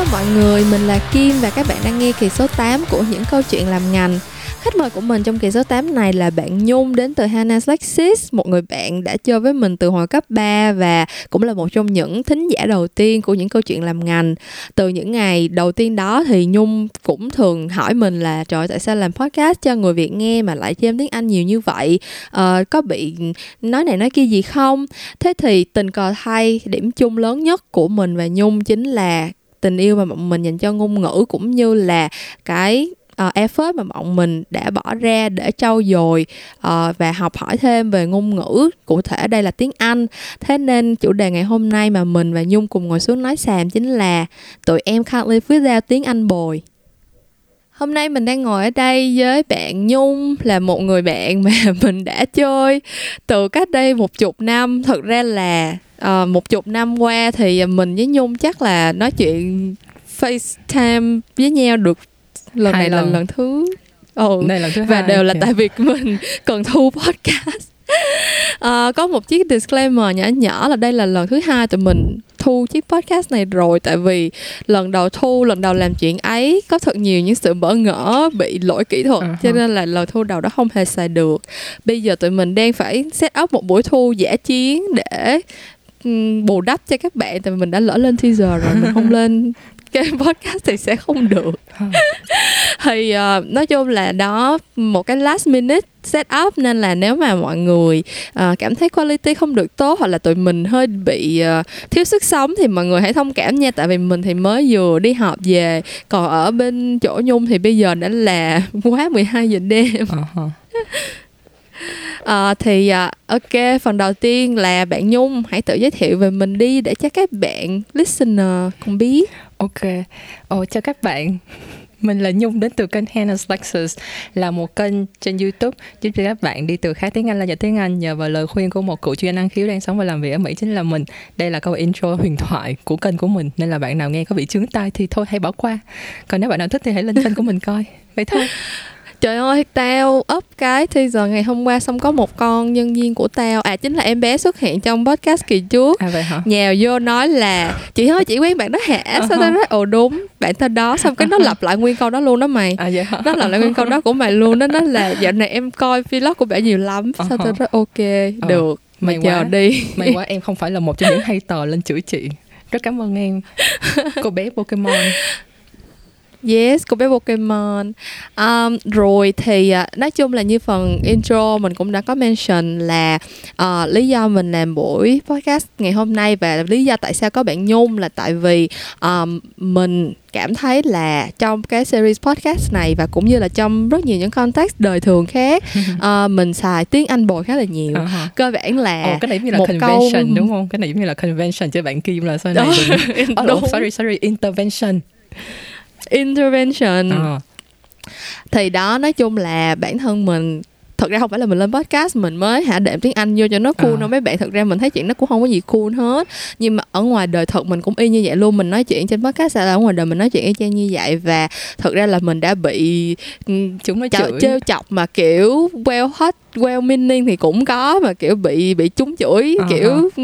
Hello mọi người, mình là Kim và các bạn đang nghe kỳ số 8 của những câu chuyện làm ngành. Khách mời của mình trong kỳ số 8 này là bạn Nhung đến từ Hannah's Lexis, một người bạn đã chơi với mình từ hồi cấp 3 và cũng là một trong những thính giả đầu tiên của những câu chuyện làm ngành. Từ những ngày đầu tiên đó thì Nhung cũng thường hỏi mình là trời tại sao làm podcast cho người Việt nghe mà lại thêm tiếng Anh nhiều như vậy? Ờ, có bị nói này nói kia gì không? Thế thì tình cờ thay điểm chung lớn nhất của mình và Nhung chính là tình yêu mà bọn mình dành cho ngôn ngữ cũng như là cái uh, effort mà bọn mình đã bỏ ra để trau dồi uh, và học hỏi thêm về ngôn ngữ cụ thể đây là tiếng Anh. Thế nên chủ đề ngày hôm nay mà mình và Nhung cùng ngồi xuống nói xàm chính là tụi em can't live without tiếng Anh bồi. Hôm nay mình đang ngồi ở đây với bạn Nhung là một người bạn mà mình đã chơi từ cách đây một chục năm. Thật ra là uh, một chục năm qua thì mình với Nhung chắc là nói chuyện FaceTime với nhau được lần Hai này là lần. lần thứ ừ. Đây là thứ và hai. đều là tại vì mình cần thu podcast Ờ, có một chiếc disclaimer nhỏ nhỏ là đây là lần thứ hai tụi mình thu chiếc podcast này rồi. Tại vì lần đầu thu lần đầu làm chuyện ấy có thật nhiều những sự bỡ ngỡ bị lỗi kỹ thuật. Uh-huh. cho nên là lần thu đầu đó không hề xài được. Bây giờ tụi mình đang phải set up một buổi thu giả chiến để bù đắp cho các bạn. Tại vì mình đã lỡ lên teaser rồi mình không lên cái podcast thì sẽ không được. Thì ờ, nói chung là đó một cái last minute set up nên là nếu mà mọi người ờ, cảm thấy quality không được tốt hoặc là tụi mình hơi bị ờ, thiếu sức sống thì mọi người hãy thông cảm nha. Tại vì mình thì mới vừa đi họp về còn ở bên chỗ nhung thì bây giờ đã là quá 12 giờ đêm. Uh-huh. Ờ, thì ờ, ok phần đầu tiên là bạn nhung hãy tự giới thiệu về mình đi để cho các bạn listener cùng biết Ok. Ồ, chào các bạn. Mình là Nhung đến từ kênh Hannah's Lexus là một kênh trên YouTube giúp cho các bạn đi từ khá tiếng Anh là dạy tiếng Anh nhờ vào lời khuyên của một cựu chuyên năng khiếu đang sống và làm việc ở Mỹ chính là mình. Đây là câu intro huyền thoại của kênh của mình nên là bạn nào nghe có bị chướng tai thì thôi hãy bỏ qua. Còn nếu bạn nào thích thì hãy lên kênh của mình coi. Vậy thôi. Trời ơi, tao up cái teaser ngày hôm qua xong có một con nhân viên của tao À chính là em bé xuất hiện trong podcast kỳ trước À vậy hả? Nhào vô nói là Chị ơi chị quen bạn đó hả Sao tao nói ồ đúng Bạn tao đó Xong cái nó lặp lại nguyên câu đó luôn đó mày À vậy hả? Nó lặp lại nguyên câu đó của mày luôn đó Nó là dạo này em coi vlog của bạn nhiều lắm Sao tao nói ok được Mày May chờ đi May quá em không phải là một trong những hater lên chửi chị. Rất cảm ơn em. Cô bé Pokemon. Yes, cô bé Pokemon um, Rồi thì à, nói chung là như phần intro mình cũng đã có mention là à, lý do mình làm buổi podcast ngày hôm nay và lý do tại sao có bạn Nhung là tại vì um, mình cảm thấy là trong cái series podcast này và cũng như là trong rất nhiều những context đời thường khác à, mình xài tiếng Anh bồi khá là nhiều Uh-huh. cơ bản là Ồ, cái này giống như là một convention câu- đúng không? Cái này giống như là convention cho bạn Kim là sau này đừng... Oh, đúng. sorry, sorry, intervention. Intervention. Ờ. thì đó nói chung là bản thân mình thật ra không phải là mình lên podcast mình mới hả đệm tiếng Anh vô cho nó cool À. đâu mấy bạn thật ra mình thấy chuyện nó cũng không có gì cool hết. Nhưng mà ở ngoài đời thật mình cũng y như vậy luôn. Mình nói chuyện trên podcast là ở ngoài đời mình nói chuyện y chang như vậy. Và thật ra là mình đã bị ừ, Chúng nó chợ, trêu chọc mà kiểu well hot well meaning thì cũng có mà kiểu bị bị trúng chửi Ờ. kiểu ừ,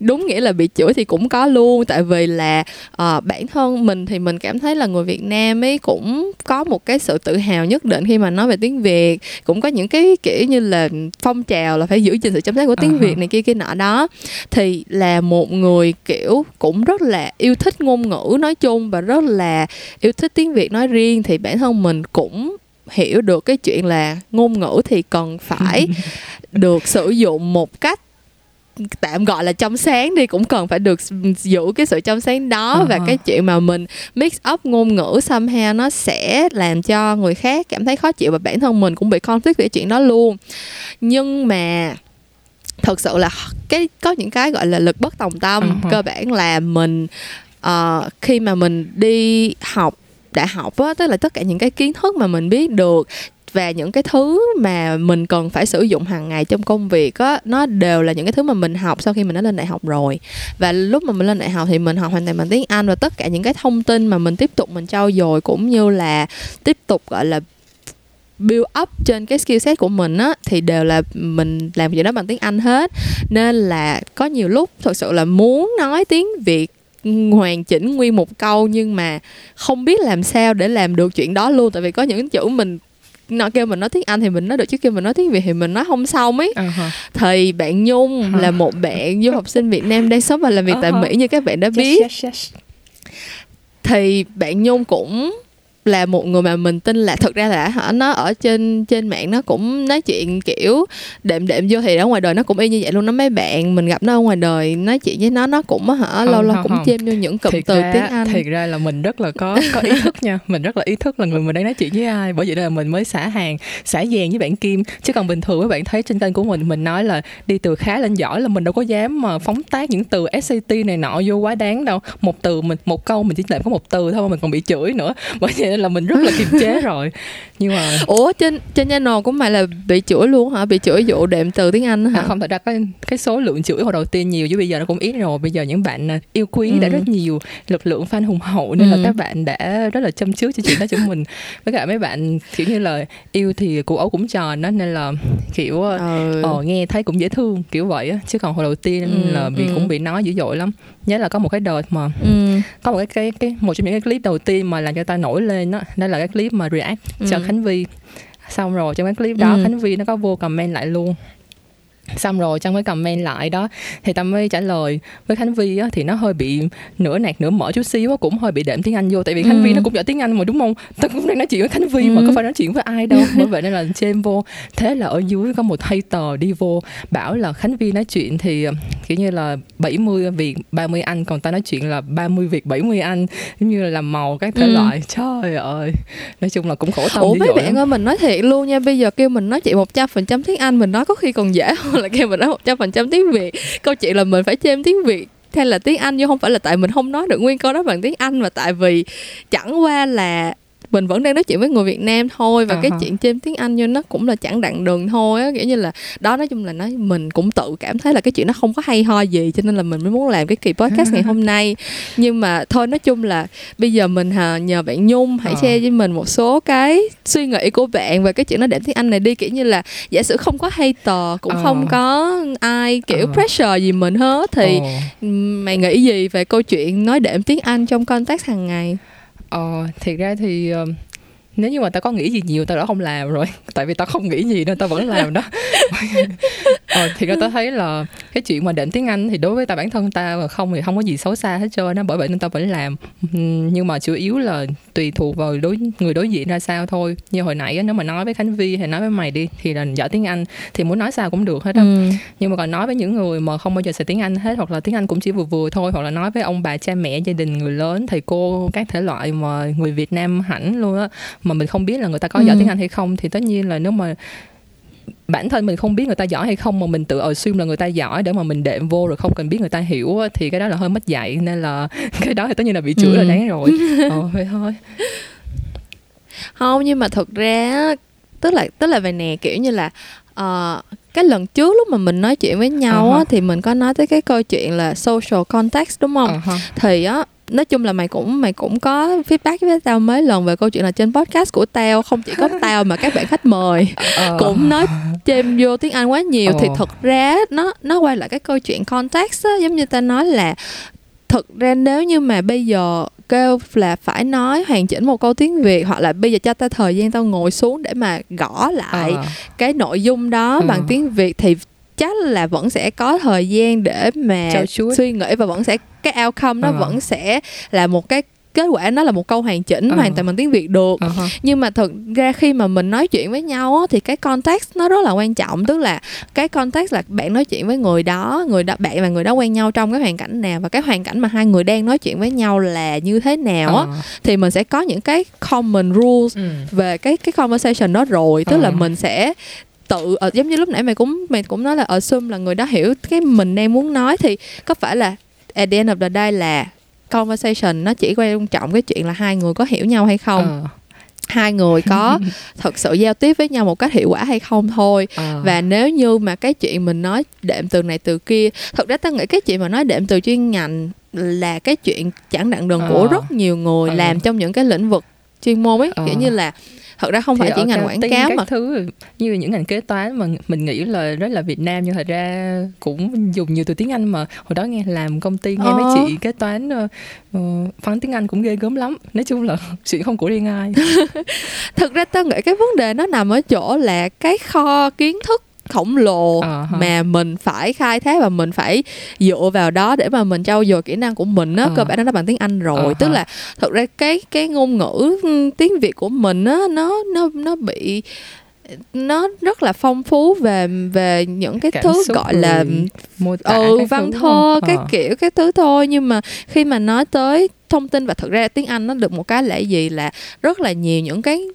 đúng nghĩa là bị chửi thì cũng có luôn tại vì là ờ, bản thân mình thì mình cảm thấy là người Việt Nam ấy cũng có một cái sự tự hào nhất định khi mà nói về tiếng Việt cũng có những cái kiểu như là phong trào là phải giữ gìn sự trong sáng của tiếng Ờ. Việt này kia kia nọ đó thì là một người kiểu cũng rất là yêu thích ngôn ngữ nói chung và rất là yêu thích tiếng Việt nói riêng thì bản thân mình cũng hiểu được cái chuyện là ngôn ngữ thì cần phải được sử dụng một cách tạm gọi là trong sáng đi cũng cần phải được giữ cái sự trong sáng đó và Ờ. cái chuyện mà mình mix up ngôn ngữ somehow nó sẽ làm cho người khác cảm thấy khó chịu và bản thân mình cũng bị conflict về chuyện đó luôn nhưng mà thật sự là cái có những cái gọi là lực bất tòng tâm Uh-huh. cơ bản là mình ờ, khi mà mình đi học đại học á, tức là tất cả những cái kiến thức mà mình biết được và những cái thứ mà mình cần phải sử dụng hàng ngày trong công việc á, nó đều là những cái thứ mà mình học sau khi mình đã lên đại học rồi. Và lúc mà mình lên đại học thì mình học hoàn toàn bằng tiếng Anh và tất cả những cái thông tin mà mình tiếp tục mình trau dồi cũng như là tiếp tục, gọi là, build up trên cái skill set của mình á, thì đều là mình làm gì đó bằng tiếng Anh hết. Nên là có nhiều lúc thật sự là muốn nói tiếng Việt hoàn chỉnh nguyên một câu nhưng mà không biết làm sao để làm được chuyện đó luôn tại vì có những chữ mình nó kêu mình nói tiếng Anh thì mình nói được chứ kêu mình nói tiếng Việt thì mình nói không xong ấy uh-huh. thì bạn Nhung uh-huh. là một bạn du học sinh Việt Nam đang sống và làm việc uh-huh. tại Mỹ như các bạn đã biết yes, yes, yes. thì bạn Nhung cũng là một người mà mình tin là thực ra là hả nó ở trên trên mạng nó cũng nói chuyện kiểu đệm đệm vô thì ở ngoài đời nó cũng y như vậy luôn nó mấy bạn mình gặp nó ở ngoài đời nói chuyện với nó nó cũng hả không, lâu lâu cũng không. chêm vô những cụm từ ra, tiếng Anh. thiệt ra là mình rất là có có ý thức nha. Mình rất là ý thức là người mình đang nói chuyện với ai bởi vậy nên là mình mới xả hàng xả dèn với bạn Kim. Chứ còn bình thường các bạn thấy trên kênh của mình mình nói là đi từ khá lên giỏi là mình đâu có dám mà phóng tác những từ SAT này nọ vô quá đáng đâu. Một từ mình một câu mình chỉ làm có một từ thôi mà mình còn bị chửi nữa. Bởi vậy nên là mình rất là kiềm chế rồi nhưng mà ủa trên trên channel của mày là bị chửi luôn hả bị chửi dụ đệm từ tiếng anh hả à, không thật ra cái cái số lượng chửi hồi đầu tiên nhiều chứ bây giờ nó cũng ít rồi bây giờ những bạn à, yêu quý ừ. đã rất nhiều lực lượng fan hùng hậu nên ừ. là các bạn đã rất là chăm trước cho chuyện đó chúng mình với cả mấy bạn kiểu như là yêu thì cụ ấu cũng tròn đó nên là kiểu ừ. ờ, nghe thấy cũng dễ thương kiểu vậy á chứ còn hồi đầu tiên ừ. là bị ừ. cũng bị nói dữ dội lắm nhớ là có một cái đợt mà ừ. có một cái cái cái một trong những cái clip đầu tiên mà làm cho ta nổi lên đó đó là cái clip mà react ừ. cho khánh vi xong rồi trong cái clip đó ừ. khánh vi nó có vô comment lại luôn xong rồi trong cái comment lại đó thì tâm mới trả lời. Với khánh vi á, thì nó hơi bị nửa nạt nửa mở chút xíu á, cũng hơi bị đệm tiếng anh vô. Tại vì khánh ừ. vi nó cũng giỏi tiếng anh mà đúng không? Tao cũng đang nói chuyện với khánh vi ừ. mà có phải nói chuyện với ai đâu. Bởi vậy nên là chêm vô. Thế là ở dưới có một hater đi vô bảo là khánh vi nói chuyện thì kiểu như là 70 việt 30 anh còn tao nói chuyện là 30 việt 70 anh. Giống như là làm màu các thể ừ. loại. Trời ơi! Nói chung là cũng khổ tâm ủa mấy bạn ơi mình nói thiệt luôn nha. Bây giờ kêu mình nói chuyện một trăm phần trăm tiếng anh mình nói có khi còn dễ hơn là kêu mình nói một trăm phần trăm tiếng việt, câu chuyện là mình phải chêm tiếng việt hay là tiếng anh nhưng không phải là tại mình không nói được nguyên câu đó bằng tiếng anh, mà tại vì chẳng qua là mình vẫn đang nói chuyện với người Việt Nam thôi và uh-huh. cái chuyện trên tiếng Anh như nó cũng là chẳng đặng đường thôi á kiểu như là đó nói chung là nói mình cũng tự cảm thấy là cái chuyện nó không có hay ho gì cho nên là mình mới muốn làm cái kỳ podcast ngày hôm nay nhưng mà thôi nói chung là bây giờ mình hà nhờ bạn Nhung hãy uh. share với mình một số cái suy nghĩ của bạn về cái chuyện nó đệm tiếng Anh này đi kiểu như là giả sử không có hater cũng uh. không có ai kiểu uh. pressure gì mình hết thì uh. mày nghĩ gì về câu chuyện nói đệm tiếng Anh trong context hàng ngày ờ thiệt ra thì uh, nếu như mà tao có nghĩ gì nhiều tao đã không làm rồi. Tại vì tao không nghĩ gì nên tao vẫn làm đó. Ờ, thì ra tao thấy là cái chuyện mà định tiếng anh thì đối với tao bản thân tao mà không thì không có gì xấu xa hết trơn nó bởi vậy nên tao vẫn làm. Nhưng mà chủ yếu là tùy thuộc vào đối người đối diện ra sao thôi. Như hồi nãy nếu mà nói với khánh vi hay nói với mày đi thì là giỏi tiếng anh thì muốn nói sao cũng được hết á. Ừ. nhưng mà còn nói với những người mà không bao giờ xài tiếng anh hết hoặc là tiếng anh cũng chỉ vừa vừa thôi hoặc là nói với ông bà cha mẹ gia đình người lớn thầy cô các thể loại mà người việt nam hẳn luôn á mà mình không biết là người ta có ừ. giỏi tiếng Anh hay không thì tất nhiên là nếu mà bản thân mình không biết người ta giỏi hay không mà mình tự assume là người ta giỏi để mà mình đệm vô rồi không cần biết người ta hiểu thì cái đó là hơi mất dạy nên là cái đó thì tất nhiên là bị chửi ừ. là đáng rồi ờ vậy thôi không nhưng mà thật ra tức là tức là về nè kiểu như là uh, cái lần trước lúc mà mình nói chuyện với nhau uh-huh. á, thì mình có nói tới cái câu chuyện là social context đúng không uh-huh. thì á nói chung là mày cũng mày cũng có feedback với tao mấy lần về câu chuyện là trên podcast của tao không chỉ có tao mà các bạn khách mời ờ. cũng nói chêm vô tiếng anh quá nhiều ờ. thì thật ra nó nó quay lại cái câu chuyện context á giống như ta nói là thực ra nếu như mà bây giờ kêu là phải nói hoàn chỉnh một câu tiếng việt hoặc là bây giờ cho tao thời gian tao ngồi xuống để mà gõ lại à. cái nội dung đó ừ. bằng tiếng việt thì chắc là vẫn sẽ có thời gian để mà suy nghĩ và vẫn sẽ cái outcome nó à. vẫn sẽ là một cái kết quả nó là một câu hoàn chỉnh uh hoàn toàn bằng tiếng việt được. Uh-huh. nhưng mà thực ra khi mà mình nói chuyện với nhau á, thì cái context nó rất là quan trọng. Tức là cái context là bạn nói chuyện với người đó người đó bạn và người đó quen nhau trong cái hoàn cảnh nào và cái hoàn cảnh mà hai người đang nói chuyện với nhau là như thế nào á uh thì mình sẽ có những cái common rules uh về cái cái conversation đó rồi. Tức uh là mình sẽ tự uh, giống như lúc nãy mày cũng mày cũng nói là assume là người đó hiểu cái mình đang muốn nói thì có phải là at the end of the day là conversation nó chỉ quan trọng cái chuyện là hai người có hiểu nhau hay không uh hai người có thật sự giao tiếp với nhau một cách hiệu quả hay không thôi à. và nếu như mà cái chuyện mình nói đệm từ này từ kia thật ra ta nghĩ cái chuyện mà nói đệm từ chuyên ngành là cái chuyện chẳng đặng đường à. của rất nhiều người à. làm trong những cái lĩnh vực chuyên môn ấy à. kiểu như là thật ra không Thì phải chỉ ngành quảng cáo mà. thứ như những ngành kế toán mà mình nghĩ là rất là Việt Nam nhưng thật ra cũng dùng nhiều từ tiếng Anh mà. Hồi đó nghe làm công ty nghe Ờ. mấy chị kế toán uh, phán tiếng Anh cũng ghê gớm lắm. Nói chung là chuyện không của riêng ai. Thực ra tao nghĩ cái vấn đề nó nằm ở chỗ là cái kho kiến thức khổng lồ ha. mà mình phải khai thác và mình phải dựa vào đó để mà mình trau dồi kỹ năng của mình á. Ờ. cơ bản nó bằng tiếng Anh rồi. Ờ tức là thực ra cái cái ngôn ngữ ừ, tiếng Việt của mình á nó nó nó bị nó rất là phong phú về về những cái Cảm thứ gọi là mô tả ừ văn thơ cái kiểu cái thứ thôi. Nhưng mà khi mà nói tới thông tin và thực ra tiếng Anh nó được một cái là gì? Là rất là nhiều những cái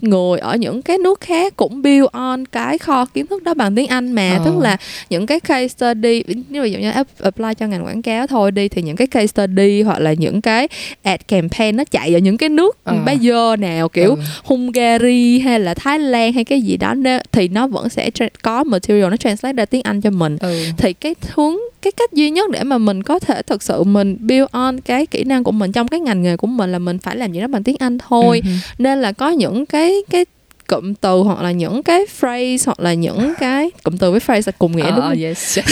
người ở những cái nước khác cũng build on cái kho kiến thức đó bằng tiếng Anh mà Ờ. tức là những cái case study ví dụ như ap- apply cho ngành quảng cáo thôi đi thì những cái case study hoặc là những cái ad campaign nó chạy ở những cái nước Ờ. bá dơ nào kiểu Ừ. Hungary hay là Thái Lan hay cái gì đó thì nó vẫn sẽ tra- có material nó translate ra tiếng Anh cho mình ừ. thì cái hướng cái cách duy nhất để mà mình có thể thực sự mình build on cái kỹ năng của mình trong cái ngành nghề của mình là mình phải làm gì đó bằng tiếng Anh thôi Ừ. nên là có những cái cái cụm từ hoặc là những cái phrase hoặc là những cái cụm từ với phrase là cùng nghĩa Ờ, đúng không? yes.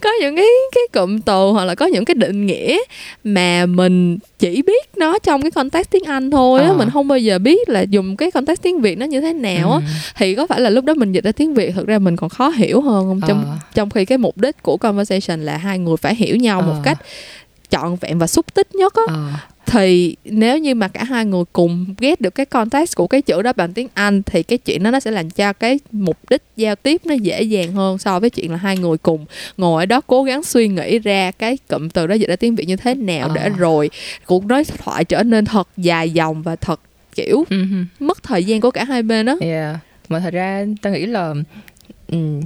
có những cái cái cụm từ hoặc là có những cái định nghĩa mà mình chỉ biết nó trong cái context tiếng Anh thôi á Ờ. mình không bao giờ biết là dùng cái context tiếng Việt nó như thế nào á Ừ. thì có phải là lúc đó mình dịch ra tiếng Việt thực ra mình còn khó hiểu hơn không trong Ờ. trong khi cái mục đích của conversation là hai người phải hiểu nhau một Ờ. cách trọn vẹn và xúc tích nhất á Ờ. thì nếu như mà cả hai người cùng ghét được cái context của cái chữ đó bằng tiếng Anh thì cái chuyện đó nó sẽ làm cho cái mục đích giao tiếp nó dễ dàng hơn so với chuyện là hai người cùng ngồi ở đó cố gắng suy nghĩ ra cái cụm từ đó dịch ra tiếng Việt như thế nào để Ờ. rồi cuộc đối thoại trở nên thật dài dòng và thật kiểu Ừ. mất thời gian của cả hai bên đó Yeah. Mà thật ra tao nghĩ là um,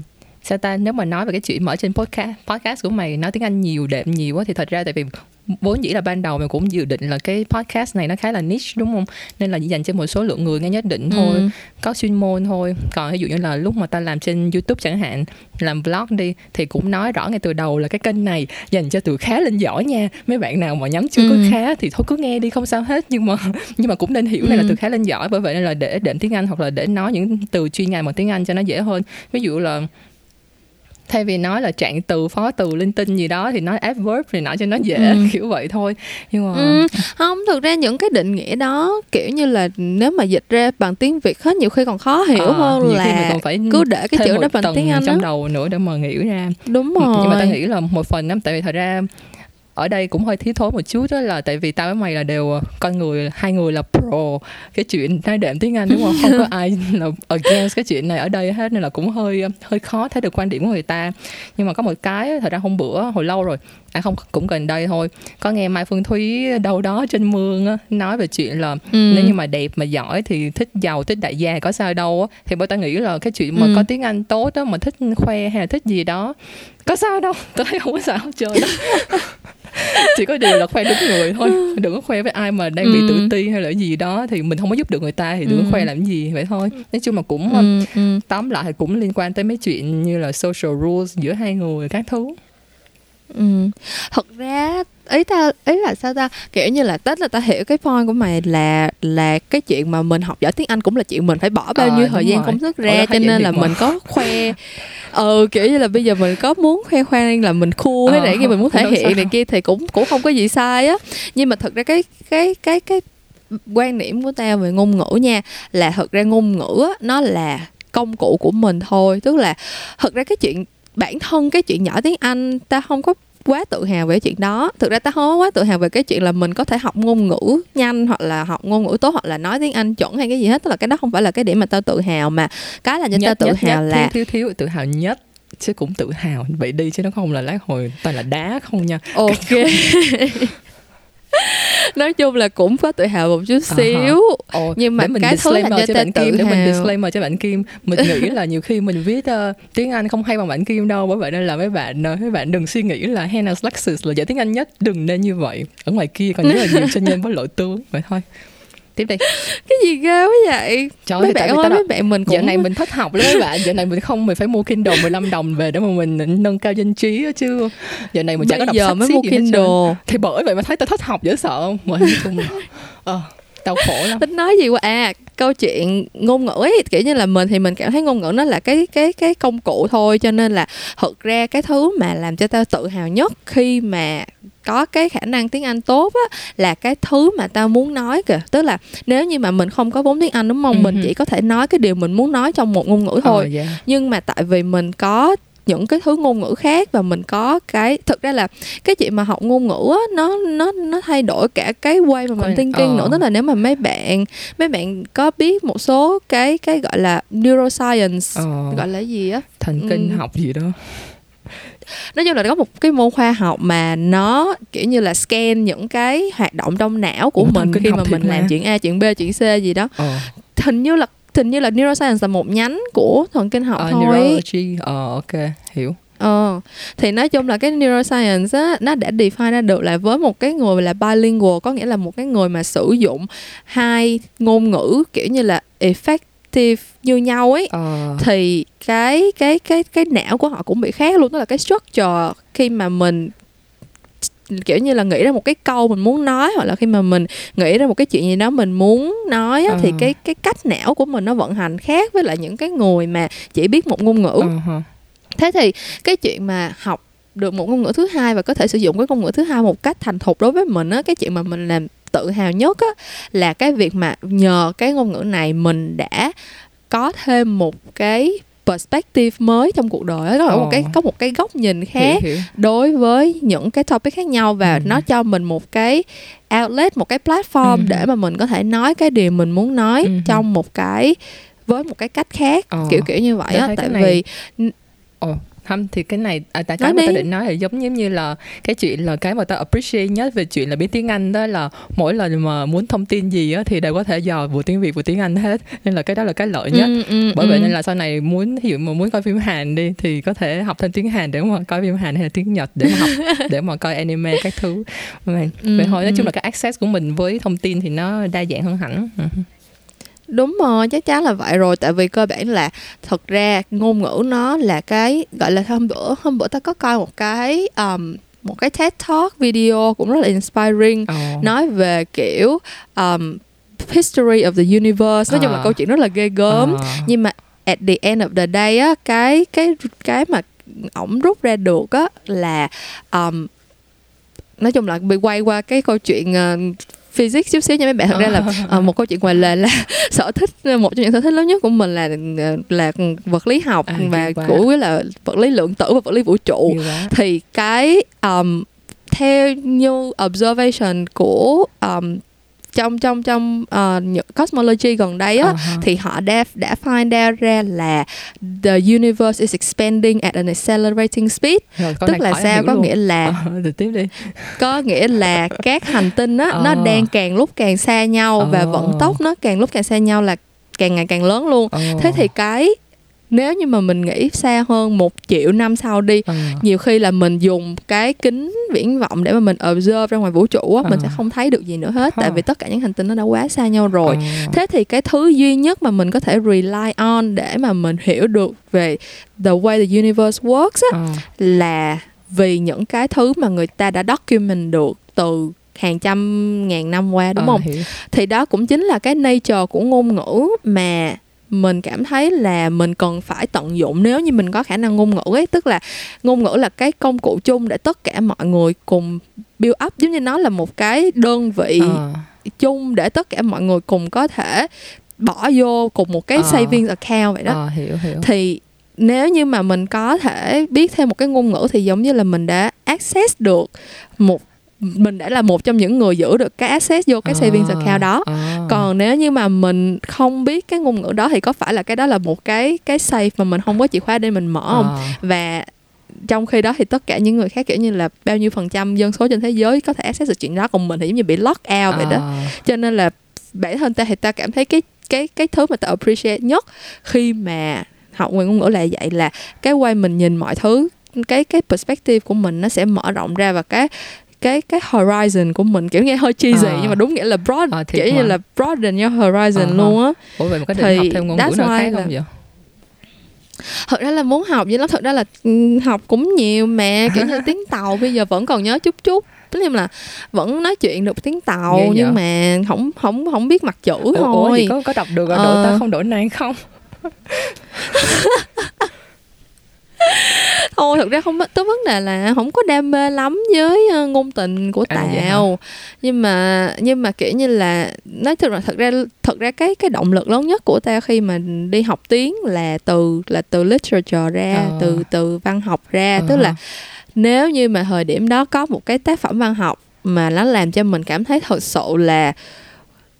sao ta? Nếu mà nói về cái chuyện mở trên podcast podcast của mày nói tiếng Anh nhiều đệm nhiều quá thì thật ra tại vì vốn dĩ là ban đầu mày cũng dự định là cái podcast này nó khá là niche đúng không? Nên là chỉ dành cho một số lượng người nghe nhất định thôi. Ừ. có chuyên môn thôi. Còn ví dụ như là lúc mà ta làm trên youtube chẳng hạn làm vlog đi thì cũng nói rõ ngay từ đầu là cái kênh này dành cho từ khá lên giỏi nha. Mấy bạn nào mà nhắm chưa Ừ. có khá thì thôi cứ nghe đi không sao hết. Nhưng mà nhưng mà cũng nên hiểu này là Ừ. từ khá lên giỏi bởi vậy nên là để đệm tiếng anh hoặc là để nói những từ chuyên ngành bằng tiếng anh cho nó dễ hơn. Ví dụ là thay vì nói là trạng từ phó từ linh tinh gì đó thì nói adverb thì nói cho nó dễ Ừ. kiểu vậy thôi. Nhưng mà Ừ, không thực ra những cái định nghĩa đó kiểu như là nếu mà dịch ra bằng tiếng Việt hết nhiều khi còn khó hiểu ờ, hơn nhiều khi mình là còn phải cứ để cái chữ đó bằng tiếng Anh trong đó đầu nữa để mà hiểu ra. Đúng rồi nhưng mà tao nghĩ là một phần lắm tại vì thật ra ở đây cũng hơi thiếu thốn một chút đó là tại vì tao với mày là đều ờ, con người, hai người là pro cái chuyện nói đệm tiếng Anh, đúng không? Không có ai là against cái chuyện này ở đây hết nên là cũng hơi ờ, hơi khó thấy được quan điểm của người ta. Nhưng mà có một cái thật ra hôm bữa, hồi lâu rồi à không cũng gần đây thôi có nghe Mai Phương Thúy đâu đó trên mương á, nói về chuyện là ừ. nếu như mà đẹp mà giỏi thì thích giàu thích đại gia có sao đâu á thì bởi ta nghĩ là cái chuyện mà Ừ. có tiếng Anh tốt á mà thích khoe hay là thích gì đó có sao đâu tôi thấy không có sao hết trơn đó chỉ có điều là khoe đúng người thôi đừng có khoe với ai mà đang bị Ừ. tự ti hay là gì đó thì mình không có giúp được người ta thì đừng Ừ. có khoe làm gì vậy thôi nói chung là cũng ừ, ừ. tóm lại thì cũng liên quan tới mấy chuyện như là social rules giữa hai người các thứ Ừ. Thật ra ý ta ý là sao ta kiểu như là tết là ta hiểu cái point của mày là là cái chuyện mà mình học giỏi tiếng Anh cũng là chuyện mình phải bỏ bao Ờ, nhiêu đúng thời gian rồi. công sức ra cho nên là mà. mình có khoe ừ kiểu như là bây giờ mình có muốn khoe khoang là mình cool hay này kia mình muốn thể hiện này kia thì cũng cũng không có gì sai á nhưng mà thật ra cái cái cái cái quan điểm của tao về ngôn ngữ nha là thật ra ngôn ngữ á, nó là công cụ của mình thôi tức là thật ra cái chuyện bản thân cái chuyện nhỏ tiếng Anh ta không có quá tự hào về chuyện đó. Thực ra ta không có quá tự hào về cái chuyện là mình có thể học ngôn ngữ nhanh hoặc là học ngôn ngữ tốt hoặc là nói tiếng anh chuẩn hay cái gì hết. Tức là cái đó không phải là cái điểm mà tao tự hào mà. Cái là cho tao tự hào là thiếu, thiếu thiếu tự hào nhất chứ cũng tự hào. Vậy đi chứ nó không là lát hồi toàn là đá không nha. Ok nói chung là cũng có tự hào một chút xíu. Ồ, Nhưng mà để mình cái thứ làm cho bạn Kim để mình disclaimer cho bạn Kim. Mình nghĩ là nhiều khi mình viết ờ, tiếng Anh không hay bằng bạn Kim đâu bởi vậy nên là mấy bạn ờ, mấy bạn đừng suy nghĩ là Hannah Lexus là dạy tiếng Anh nhất đừng nên như vậy. Ở ngoài kia còn rất là nhiều chân nhân với lỗi tướng vậy thôi tiếp đi. Cái gì ghê quá vậy? Trời mấy bạn ơi tao mấy bạn mình cũng Dạo này mình thất học lắm các bạn. Dạo này mình không Mình phải mua Kindle 15 đồng về Để mà mình nâng cao danh trí chứ. Dạo này mình chẳng có đọc giờ sách mới mua. Kindle. Thì bởi vậy mà thấy tao thất học dễ sợ không? Mà nói chung ờ, đau khổ lắm. Tính nói gì quá? À câu chuyện ngôn ngữ ấy kiểu như là mình thì mình cảm thấy ngôn ngữ nó là cái cái cái công cụ thôi cho nên là thực ra cái thứ mà làm cho tao tự hào nhất khi mà có cái khả năng tiếng Anh tốt á là cái thứ mà tao muốn nói kìa tức là nếu như mà mình không có vốn tiếng Anh đúng không mình Ừ. chỉ có thể nói cái điều mình muốn nói trong một ngôn ngữ thôi Ờ, dạ. nhưng mà tại vì mình có những cái thứ ngôn ngữ khác và mình có cái thực ra là cái chuyện mà học ngôn ngữ á nó nó nó thay đổi cả cái way mà mình Quan- thinking ờ. nữa tức là nếu mà mấy bạn mấy bạn có biết một số cái cái gọi là neuroscience Ờ, gọi là gì á? Thần kinh Ừ. học gì đó. Nói chung là có một cái môn khoa học mà nó kiểu như là scan những cái hoạt động trong não của Ủa, mình khi mà mình làm chuyện A chuyện B chuyện C gì đó. Ờ. Hình như là hình như là neuroscience là một nhánh của thần kinh học ờ, thôi. neurology. Ờ ok hiểu. Ờ, thì nói chung là cái neuroscience á, nó đã define ra được là với một cái người là bilingual có nghĩa là một cái người mà sử dụng hai ngôn ngữ kiểu như là effective như nhau ấy ờ. thì cái cái cái cái não của họ cũng bị khác luôn tức là cái structure khi mà mình kiểu như là nghĩ ra một cái câu mình muốn nói hoặc là khi mà mình nghĩ ra một cái chuyện gì đó mình muốn nói á, thì Ờ. cái cái cách não của mình nó vận hành khác với lại những cái người mà chỉ biết một ngôn ngữ hả. thế thì cái chuyện mà học được một ngôn ngữ thứ hai và có thể sử dụng cái ngôn ngữ thứ hai một cách thành thục đối với mình á cái chuyện mà mình làm tự hào nhất á là cái việc mà nhờ cái ngôn ngữ này mình đã có thêm một cái perspective mới trong cuộc đời Ồ. một cái có một cái góc nhìn hiểu khác hiểu đối với những cái topic khác nhau và Ừ. nó cho mình một cái outlet một cái platform Ừ. để mà mình có thể nói cái điều mình muốn nói Ừ. trong một cái với một cái cách khác Ờ. kiểu kiểu như vậy thấy tại này- vì Ồ, không thì cái này à, tại cái mà tao định nói là giống giống như là cái chuyện là cái mà tao appreciate nhất về chuyện là biết tiếng Anh đó là mỗi lần mà muốn thông tin gì á thì đều có thể dò vừa tiếng Việt vừa tiếng Anh hết nên là cái đó là cái lợi nhất Ừ, ừ, bởi vậy ừ. nên là sau này muốn ví dụ mà muốn coi phim Hàn đi thì có thể học thêm tiếng Hàn để mà coi phim Hàn hay là tiếng Nhật để mà học để mà coi anime các thứ vậy Ừ, vậy thôi nói ừ. chung là cái access của mình với thông tin thì nó đa dạng hơn hẳn Ừ. đúng rồi chắc chắn là vậy rồi tại vì cơ bản là thật ra ngôn ngữ nó là cái gọi là hôm bữa hôm bữa ta có coi một cái um, một cái TED Talk video cũng rất là inspiring Ồ. nói về kiểu um, history of the universe nói chung là À. câu chuyện rất là ghê gớm Ờ. nhưng mà at the end of the day á cái cái cái mà ổng rút ra được á là um, nói chung là bị quay qua cái câu chuyện uh, physics chút xíu nha mấy bạn. Thật ra là ờ, một câu chuyện ngoài lề là sở thích một trong những sở thích lớn nhất của mình là ờ, là vật lý học À, và quá. của là vật lý lượng tử và vật lý vũ trụ. Thì cái um, theo như observation của um, trong trong trong uh, những cosmology gần đây á ha. thì họ đã đã find out ra là the universe is expanding at an accelerating speed Rồi, tức là sao có luôn. nghĩa là thì tiếp đi có nghĩa là các hành tinh á nó Ờ. đang càng lúc càng xa nhau và Ờ. vận tốc nó càng lúc càng xa nhau là càng ngày càng lớn luôn Ồ. thế thì cái nếu như mà mình nghĩ xa hơn một triệu năm sau đi Ờ. nhiều khi là mình dùng cái kính viễn vọng để mà mình observe ra ngoài vũ trụ á mình Ờ. sẽ không thấy được gì nữa hết tại Ờ. vì tất cả những hành tinh nó đã quá xa nhau rồi Ờ. thế thì cái thứ duy nhất mà mình có thể rely on để mà mình hiểu được về the way the universe works á Ờ. là vì những cái thứ mà người ta đã document được từ hàng trăm ngàn năm qua đúng Ờ, không hiểu. thì đó cũng chính là cái nature của ngôn ngữ mà mình cảm thấy là mình cần phải tận dụng nếu như mình có khả năng ngôn ngữ ấy tức là ngôn ngữ là cái công cụ chung để tất cả mọi người cùng build up giống như nó là một cái đơn vị Ờ. chung để tất cả mọi người cùng có thể bỏ vô cùng một cái Ờ. savings account vậy đó Ờ, hiểu hiểu thì nếu như mà mình có thể biết thêm một cái ngôn ngữ thì giống như là mình đã access được một mình đã là một trong những người giữ được cái access vô cái savings Ờ, account đó. Còn nếu như mà mình không biết cái ngôn ngữ đó thì có phải là cái đó là một cái cái safe mà mình không có chìa khóa để mình mở không Ờ. và trong khi đó thì tất cả những người khác kiểu như là bao nhiêu phần trăm dân số trên thế giới có thể access được chuyện đó còn mình thì giống như bị lock out vậy đó Ờ. cho nên là bản thân ta thì ta cảm thấy cái cái cái thứ mà ta appreciate nhất khi mà học ngoại ngôn ngữ là vậy là cái way mình nhìn mọi thứ cái cái perspective của mình nó sẽ mở rộng ra và cái cái cái horizon của mình kiểu nghe hơi cheesy Ờ. nhưng mà đúng nghĩa là broad thiệt kiểu như mà. là broaden your horizon Ờ, luôn á Ủa vậy mà có thì học thêm ngôn ngữ nào khác là- không vậy? thật ra là muốn học vậy lắm thật ra là học cũng nhiều mà kiểu như tiếng tàu bây giờ vẫn còn nhớ chút chút tức là vẫn nói chuyện được tiếng tàu vậy? nhưng mà không không không biết mặt chữ ủa, thôi ủa thì có có đọc được rồi Ờ. đổi ta không đổi này không thôi thật ra không tới vấn đề là không có đam mê lắm với ờ, ngôn tình của À, tào nhưng mà nhưng mà kiểu như là nói thật là thật ra thật ra cái cái động lực lớn nhất của tao khi mà đi học tiếng là từ là từ literature ra Ờ. từ từ văn học ra Ờ. tức là nếu như mà thời điểm đó có một cái tác phẩm văn học mà nó làm cho mình cảm thấy thật sự là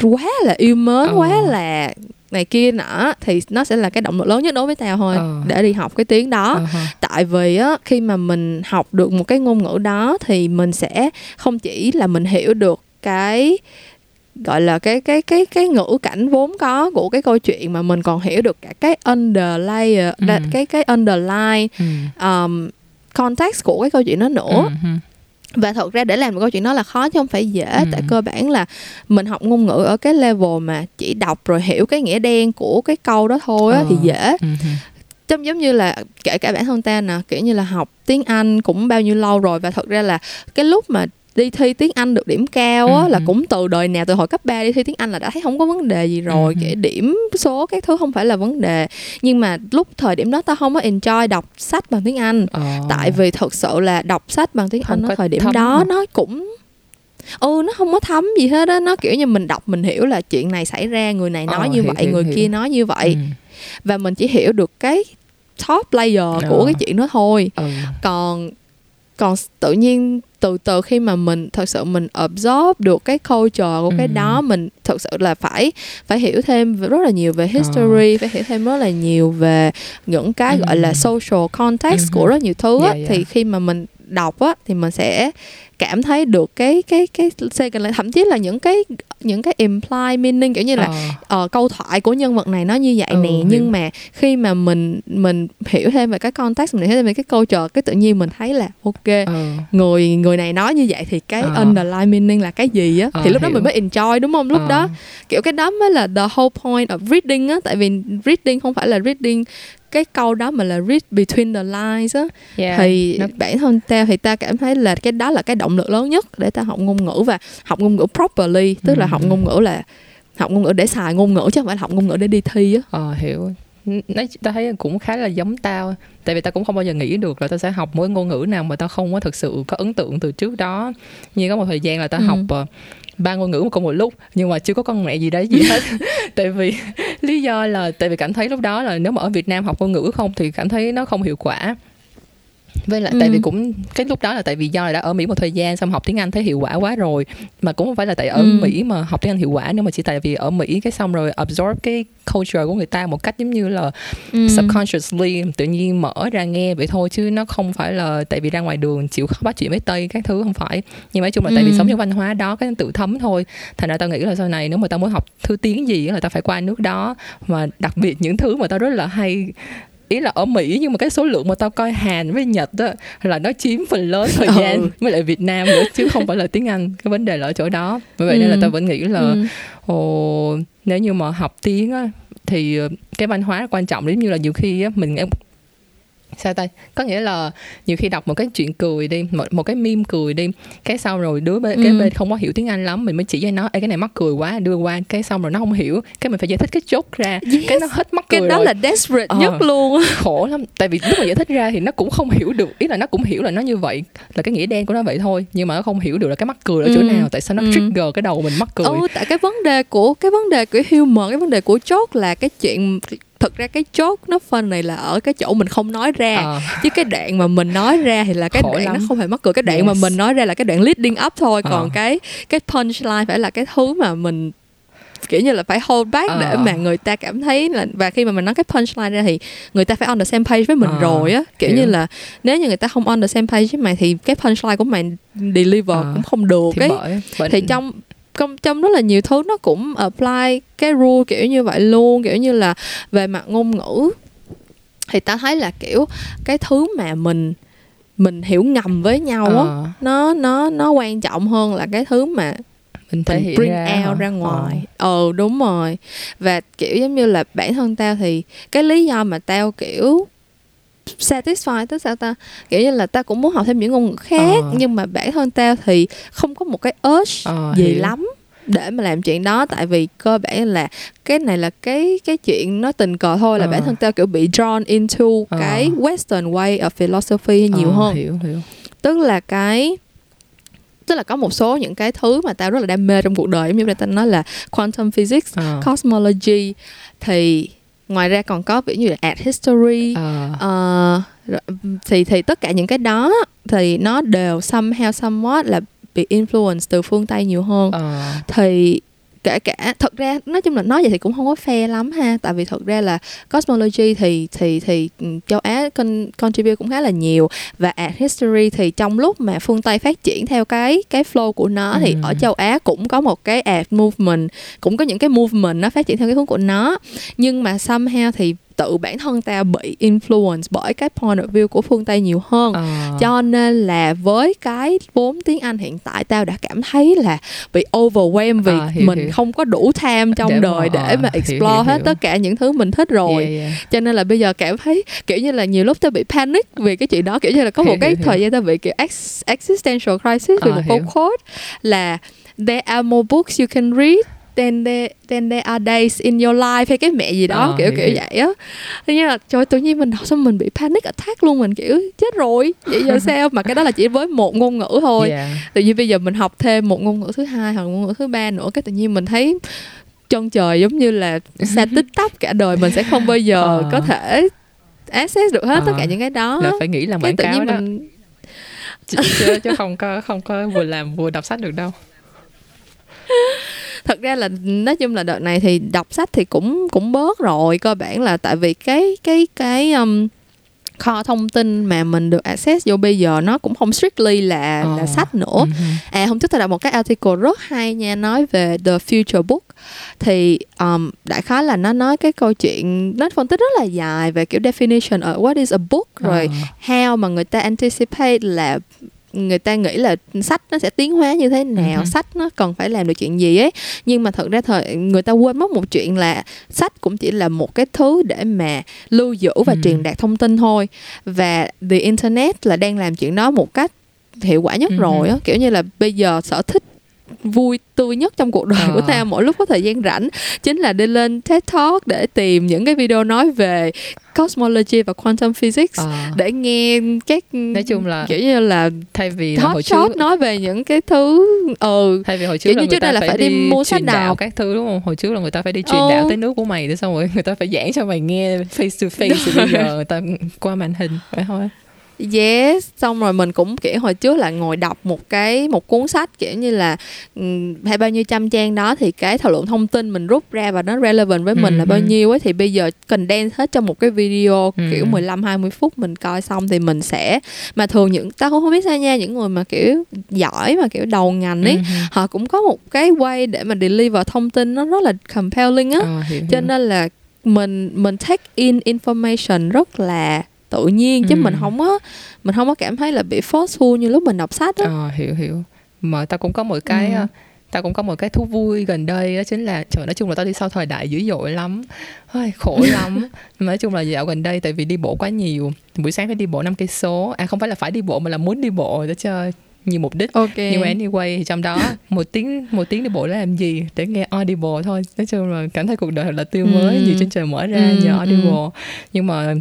quá là yêu mến Ờ. quá là này kia nọ thì nó sẽ là cái động lực lớn nhất đối với tao thôi Ờ. để đi học cái tiếng đó hả. tại vì á khi mà mình học được một cái ngôn ngữ đó thì mình sẽ không chỉ là mình hiểu được cái gọi là cái cái cái cái ngữ cảnh vốn có của cái câu chuyện mà mình còn hiểu được cả cái underlayer Ừ. cái cái underline Ừ. um, context của cái câu chuyện đó nữa Ừ, ừ. Và thật ra để làm một câu chuyện đó là khó chứ không phải dễ Ừ. tại cơ bản là mình học ngôn ngữ ở cái level mà chỉ đọc rồi hiểu cái nghĩa đen của cái câu đó thôi á Ờ. thì dễ Ừ, ừ. giống giống như là kể cả bản thân ta nè kiểu như là học tiếng Anh cũng bao nhiêu lâu rồi và thật ra là cái lúc mà đi thi tiếng Anh được điểm cao á Ừ, là ừ. cũng từ đời nào từ hồi cấp 3 đi thi tiếng Anh là đã thấy không có vấn đề gì rồi Ừ, ừ. cái điểm số các thứ không phải là vấn đề nhưng mà lúc thời điểm đó ta không có enjoy đọc sách bằng tiếng Anh Ờ. tại vì thực sự là đọc sách bằng tiếng Không Anh ở thời điểm đó hả? nó cũng ừ nó không có thấm gì hết á nó kiểu như mình đọc mình hiểu là chuyện này xảy ra người này nói Ờ, như hiểu, vậy hiểu, người hiểu. kia nói như vậy Ừ. và mình chỉ hiểu được cái top layer của Ờ. cái chuyện đó thôi Ừ. còn còn tự nhiên từ từ khi mà mình thật sự mình absorb được cái culture của cái Ừ. đó mình thật sự là phải phải hiểu thêm rất là nhiều về history phải hiểu thêm rất là nhiều về những cái Ừ. gọi là social context Ừ. của rất nhiều thứ á Dạ, dạ. thì khi mà mình đọc á thì mình sẽ cảm thấy được cái cái cái second layer, thậm chí là những cái những cái imply meaning kiểu như là Ờ. ờ, câu thoại của nhân vật này nó như vậy Ừ, nè hiểu. nhưng mà khi mà mình mình hiểu thêm về cái context mình hiểu thêm về cái câu trò cái tự nhiên mình thấy là ok Ờ. người người này nói như vậy thì cái Ờ. underline meaning là cái gì á Ờ, thì lúc đó hiểu. mình mới enjoy đúng không lúc Ờ. đó kiểu cái đó mới là the whole point of reading á tại vì reading không phải là reading cái câu đó mà là read between the lines á Yeah. thì Nó- bản thân tao thì ta cảm thấy là cái đó là cái động lực lớn nhất để ta học ngôn ngữ và học ngôn ngữ properly tức là Ừ. học ngôn ngữ là học ngôn ngữ để xài ngôn ngữ chứ không phải là học ngôn ngữ để đi thi á Ờ hiểu nói ta thấy cũng khá là giống tao tại vì tao cũng không bao giờ nghĩ được là tao sẽ học mỗi ngôn ngữ nào mà tao không có thực sự có ấn tượng từ trước đó như có một thời gian là tao Ừ. học ờ, ba ngôn ngữ cùng một lúc nhưng mà chưa có con mẹ gì đấy gì hết. Tại vì lý do là tại vì cảm thấy lúc đó là nếu mà ở Việt Nam học ngôn ngữ không thì cảm thấy nó không hiệu quả với lại tại Ừ. vì cũng cái lúc đó là tại vì do là đã ở Mỹ một thời gian xong học tiếng Anh thấy hiệu quả quá rồi mà cũng không phải là tại ở Ừ. Mỹ mà học tiếng Anh hiệu quả nhưng mà chỉ tại vì ở Mỹ cái xong rồi absorb cái culture của người ta một cách giống như là Ừ. subconsciously tự nhiên mở ra nghe vậy thôi chứ nó không phải là tại vì ra ngoài đường chịu khó bắt chuyện với tây các thứ không phải nhưng mà nói chung là tại vì Ừ. sống trong văn hóa đó cái tự thấm thôi thành ra tao nghĩ là sau này nếu mà tao muốn học thứ tiếng gì là tao phải qua nước đó mà đặc biệt những thứ mà tao rất là hay ý là ở Mỹ nhưng mà cái số lượng mà tao coi Hàn với Nhật á là nó chiếm phần lớn thời Ừ. gian với lại Việt Nam nữa chứ không phải là tiếng Anh cái vấn đề là ở chỗ đó bởi vậy nên là Ừ. tao vẫn nghĩ là Ừ. Ồ, nếu như mà học tiếng á, thì cái văn hóa quan trọng giống như là nhiều khi á, mình sao ta có nghĩa là nhiều khi đọc một cái chuyện cười đi một, một cái meme cười đi cái sau rồi đứa bên, cái Ừ. bên không có hiểu tiếng anh lắm mình mới chỉ cho nó Ê, cái này mắc cười quá đưa qua cái xong rồi nó không hiểu cái mình phải giải thích cái chốt ra Yes. cái nó hết mắc cười cái đó rồi là desperate Ờ. nhất luôn á khổ lắm tại vì lúc mà giải thích ra thì nó cũng không hiểu được ý là nó cũng hiểu là nó như vậy là cái nghĩa đen của nó vậy thôi nhưng mà nó không hiểu được là cái mắc cười ở chỗ Ừ. nào tại sao nó Ừ. trigger cái đầu mình mắc cười ừ tại cái vấn đề của cái vấn đề của humor cái vấn đề của chốt là cái chuyện thực ra cái chốt nó phân này là ở cái chỗ mình không nói ra Ờ. chứ cái đoạn mà mình nói ra thì là cái Khổ đoạn lắm. nó không phải mắc cười cái đoạn mà Yes. mình nói ra là cái đoạn leading up thôi còn Ờ. cái cái punchline phải là cái thứ mà mình kiểu như là phải hold back để Ờ. mà người ta cảm thấy là và khi mà mình nói cái punchline ra thì người ta phải on the same page với mình Ờ, rồi á kiểu hiểu. như là nếu như người ta không on the same page với mày thì cái punchline của mày deliver Ờ. cũng không được thì ấy bởi, bởi thì trong trong trong rất là nhiều thứ nó cũng apply cái rule kiểu như vậy luôn kiểu như là về mặt ngôn ngữ. Thì ta thấy là kiểu cái thứ mà mình mình hiểu ngầm với nhau á Ờ. nó nó nó quan trọng hơn là cái thứ mà mình thể hiện bring ra out ra ngoài. Ừ đúng rồi. Và kiểu giống như là bản thân tao thì cái lý do mà tao kiểu satisfy tức sao ta kiểu như là tao cũng muốn học thêm những ngôn ngữ khác Ờ. nhưng mà bản thân tao thì không có một cái urge Ờ, gì hiểu. lắm để mà làm chuyện đó tại vì cơ bản là cái này là cái cái chuyện nó tình cờ thôi là Ờ. bản thân tao kiểu bị drawn into Ờ. cái western way of philosophy nhiều Ờ, hơn hiểu hiểu tức là cái tức là có một số những cái thứ mà tao rất là đam mê trong cuộc đời như là tao nói là quantum physics Ờ. cosmology thì ngoài ra còn có ví dụ như là art history. Ờ, rồi- thì thì tất cả những cái đó thì nó đều somehow somewhat là bị influence từ phương tây nhiều hơn. Ờ. thì kể cả. Thật ra nói chung là nói vậy thì cũng không có fair lắm ha. Tại vì thật ra là cosmology thì thì thì ừ, châu Á con contribute cũng khá là nhiều. Và art history thì trong lúc mà phương Tây phát triển theo cái cái flow của nó thì Ừ. ở châu Á cũng có một cái art movement cũng có những cái movement nó phát triển theo cái hướng của nó. Nhưng mà somehow thì tự bản thân ta bị influence bởi cái point of view của phương Tây nhiều hơn Ờ. cho nên là với cái vốn tiếng Anh hiện tại tao đã cảm thấy là bị overwhelmed vì À, hiểu, mình hiểu. không có đủ time trong Để mà- đời để mà ờ, hiểu, explore hiểu, hết hiểu. tất cả những thứ mình thích rồi Yeah, yeah. cho nên là bây giờ cảm thấy kiểu như là nhiều lúc tao bị panic vì cái chuyện đó kiểu như là có một Hiểu, cái hiểu, thời gian tao bị kiểu ex- existential crisis vì À, một câu quote là there are more books you can read than there, than there are days in your life hay cái mẹ gì đó À, kiểu kiểu vậy á. Thế như là trời tự nhiên mình đọc xong mình bị panic attack luôn mình kiểu chết rồi. Vậy giờ sao? Mà cái đó là chỉ với một ngôn ngữ thôi. Yeah. tự nhiên bây giờ mình học thêm một ngôn ngữ thứ hai hoặc ngôn ngữ thứ ba nữa cái tự nhiên mình thấy chân trời giống như là xa tích tắp cả đời mình sẽ không bao giờ Ờ. có thể access được hết tất Ờ. cả những cái đó. Là phải nghĩ là quảng tự cáo nhiên đó. mình chứ, chứ không có không có vừa làm vừa đọc sách được đâu thật ra là nói chung là đợt này thì đọc sách thì cũng cũng bớt rồi cơ bản là tại vì cái cái cái um, kho thông tin mà mình được access vô bây giờ nó cũng không strictly là Ờ. là sách nữa Ừ. À hôm trước tôi đọc một cái article rất hay nha nói về The Future Book thì um, đại khái là nó nói cái câu chuyện nó phân tích rất là dài về kiểu definition ở what is a book rồi Ờ. how mà người ta anticipate là người ta nghĩ là sách nó sẽ tiến hóa như thế nào Ừ. sách nó cần phải làm được chuyện gì ấy nhưng mà thật ra thời người ta quên mất một chuyện là sách cũng chỉ là một cái thứ để mà lưu giữ và Ừ. truyền đạt thông tin thôi và the internet là đang làm chuyện đó một cách hiệu quả nhất Ừ. rồi á kiểu như là bây giờ sở thích vui tươi nhất trong cuộc đời Ờ. của ta mỗi lúc có thời gian rảnh chính là đi lên TED Talk để tìm những cái video nói về cosmology và quantum physics Ờ. để nghe các nói chung là kiểu như là thay vì hot hồi shot trước nói về những cái thứ ừ thay vì hồi trước Kiểu là như trước ta đây là phải, phải đi đi mua sách đạo các thứ đúng không hồi trước là người ta phải đi truyền Ừ. đạo tới nước của mày để xong rồi người ta phải giảng cho mày nghe face to face bây giờ người ta qua màn hình vậy thôi yes xong rồi mình cũng kiểu hồi trước là ngồi đọc một cái một cuốn sách kiểu như là ừm, hay bao nhiêu trăm trang đó thì cái thời lượng thông tin mình rút ra và nó relevant với mình là bao Ừ. nhiêu ấy thì bây giờ condense hết trong một cái video Ừ. kiểu 15 20 phút mình coi xong thì mình sẽ mà thường những tao cũng không biết sao nha những người mà kiểu giỏi mà kiểu đầu ngành ấy Ừ. họ cũng có một cái way để mà deliver thông tin nó rất là compelling á hiểu, cho nên là mình mình take in information rất là tự nhiên chứ Ừ. mình không có mình không có cảm thấy là bị forceful như lúc mình đọc sách á. Ờ, hiểu hiểu. Mà tao cũng có một cái Ừ. ờ, tao cũng có một cái thú vui gần đây đó chính là trời nói chung là tao đi sau thời đại dữ dội lắm. Ôi, khổ lắm. Mà nói chung là dạo gần đây tại vì đi bộ quá nhiều buổi sáng phải đi bộ 5 cây số. À không phải là phải đi bộ mà là muốn đi bộ để cho nhiều mục đích. Ok. Nhưng mà anyway thì trong đó một tiếng một tiếng đi bộ để làm gì? Để nghe audible thôi. Nói chung là cảm thấy cuộc đời là tươi mới Ừ. nhiều trên trời mở ra Ừ, nhờ ừ. audible. Nhưng mà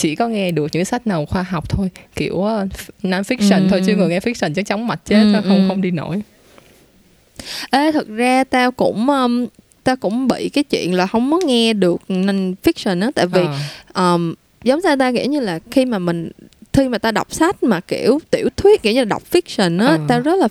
chỉ có nghe được những sách nào khoa học thôi kiểu uh, non fiction Ừ. thôi chứ người nghe fiction chắc chóng mặt chết Ừ, không ừ. không đi nổi ê thật ra tao cũng um, tao cũng bị cái chuyện là không có nghe được non fiction á tại vì Ờ, um, giống sao ta kiểu như là khi mà mình khi mà ta đọc sách mà kiểu tiểu thuyết kiểu như là đọc fiction á Ờ. tao rất là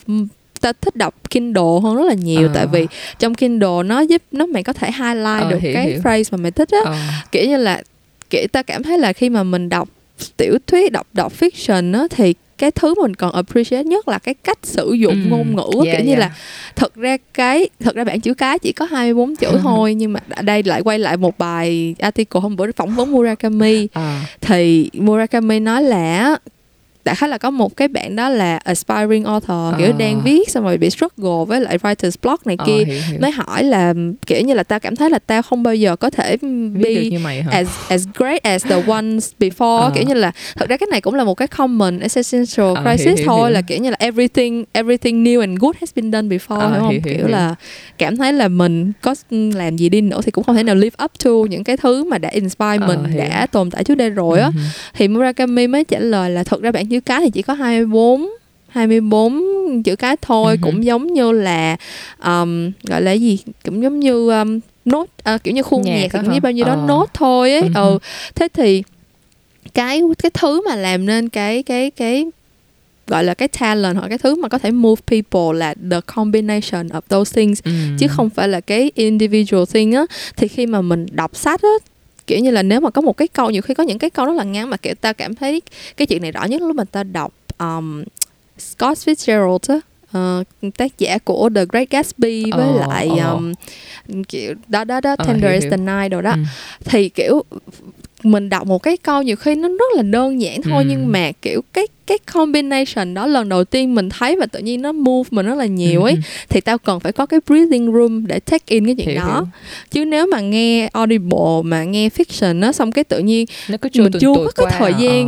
ta thích đọc Kindle hơn rất là nhiều Ờ. tại vì trong Kindle nó giúp nó mày có thể highlight Ờ, được hiểu, cái hiểu. phrase mà mày thích á ờ, kiểu như là kiểu ta cảm thấy là khi mà mình đọc tiểu thuyết đọc đọc fiction á thì cái thứ mình còn appreciate nhất là cái cách sử dụng Ừ, ngôn ngữ yeah, kiểu như yeah. là thật ra cái thật ra bản chữ cái chỉ có 24 chữ thôi nhưng mà ở đây lại quay lại một bài article hôm bữa phỏng vấn Murakami. Ờ, thì Murakami nói là đại khái là có một cái bạn đó là aspiring author kiểu Ờ. đang viết xong rồi bị struggle với lại writer's block này Ờ, kia hiểu, hiểu. mới hỏi là kiểu như là tao cảm thấy là tao không bao giờ có thể be như mày hả as as great as the ones before Ờ. kiểu như là thật ra cái này cũng là một cái common existential Ờ, crisis hiểu, hiểu, thôi hiểu. là kiểu như là everything everything new and good has been done before Ờ, hiểu không hiểu, kiểu hiểu. là cảm thấy là mình có làm gì đi nữa thì cũng không thể nào live up to những cái thứ mà đã inspire mình hiểu. đã tồn tại trước đây rồi á Ừ, thì Murakami mới trả lời là thật ra bản chữ cái thì chỉ có 24 24 chữ cái thôi Ừ. cũng giống như là um, gọi là gì cũng giống như um, nốt à, kiểu như khuôn Nhạc nhạc, cũng như bao nhiêu đó Ờ. nốt thôi ấy Ừ. ừ thế thì cái cái thứ mà làm nên cái cái cái gọi là cái talent hoặc cái thứ mà có thể move people là the combination of those things ừ. chứ không phải là cái individual thing á thì khi mà mình đọc sách á kiểu như là nếu mà có một cái câu nhiều khi có những cái câu rất là ngắn mà kiểu ta cảm thấy cái chuyện này rõ nhất lúc mà ta đọc um, Scott Fitzgerald á ờ, tác giả của The Great Gatsby với Ờ, lại ờ. um, kiểu đó đó đó Ờ, Tender hiểu, is hiểu. the Night đồ đó Ừ. thì kiểu mình đọc một cái câu nhiều khi nó rất là đơn giản thôi Ừ. nhưng mà kiểu cái cái combination đó lần đầu tiên mình thấy và tự nhiên nó move mình rất là nhiều ấy Ừ, thì tao cần phải có cái breathing room để take in cái chuyện hiểu, đó hiểu. chứ nếu mà nghe audible mà nghe fiction á xong cái tự nhiên nó cứ chưa mình chưa có cái thời à.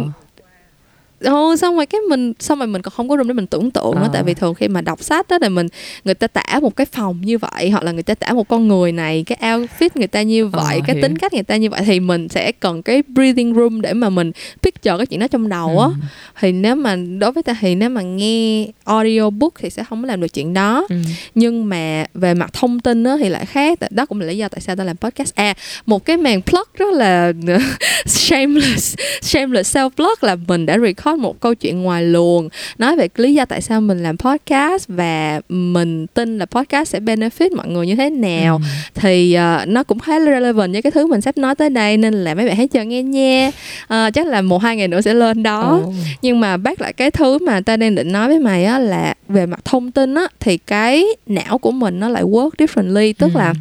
Ồ, xong rồi cái mình xong rồi mình còn không có room để mình tưởng tượng nữa Ờ. tại vì thường khi mà đọc sách đó thì mình người ta tả một cái phòng như vậy hoặc là người ta tả một con người này cái outfit người ta như Ờ, vậy cái hiểu. tính cách người ta như vậy thì mình sẽ cần cái breathing room để mà mình picture cái chuyện đó trong đầu á Ừ. thì nếu mà đối với ta thì nếu mà nghe audiobook thì sẽ không làm được chuyện đó Ừ. nhưng mà về mặt thông tin đó thì lại khác đó cũng là lý do tại sao ta làm podcast à một cái màn plug rất là shameless shameless self plug là mình đã record một câu chuyện ngoài luồng nói về lý do tại sao mình làm podcast và mình tin là podcast sẽ benefit mọi người như thế nào Ừ. thì ờ, nó cũng khá là relevant với cái thứ mình sắp nói tới đây nên là mấy bạn hãy chờ nghe nha Ờ, chắc là một hai ngày nữa sẽ lên đó Ồ. nhưng mà bác lại cái thứ mà ta đang định nói với mày á là về mặt thông tin á thì cái não của mình nó lại work differently tức Ừ. là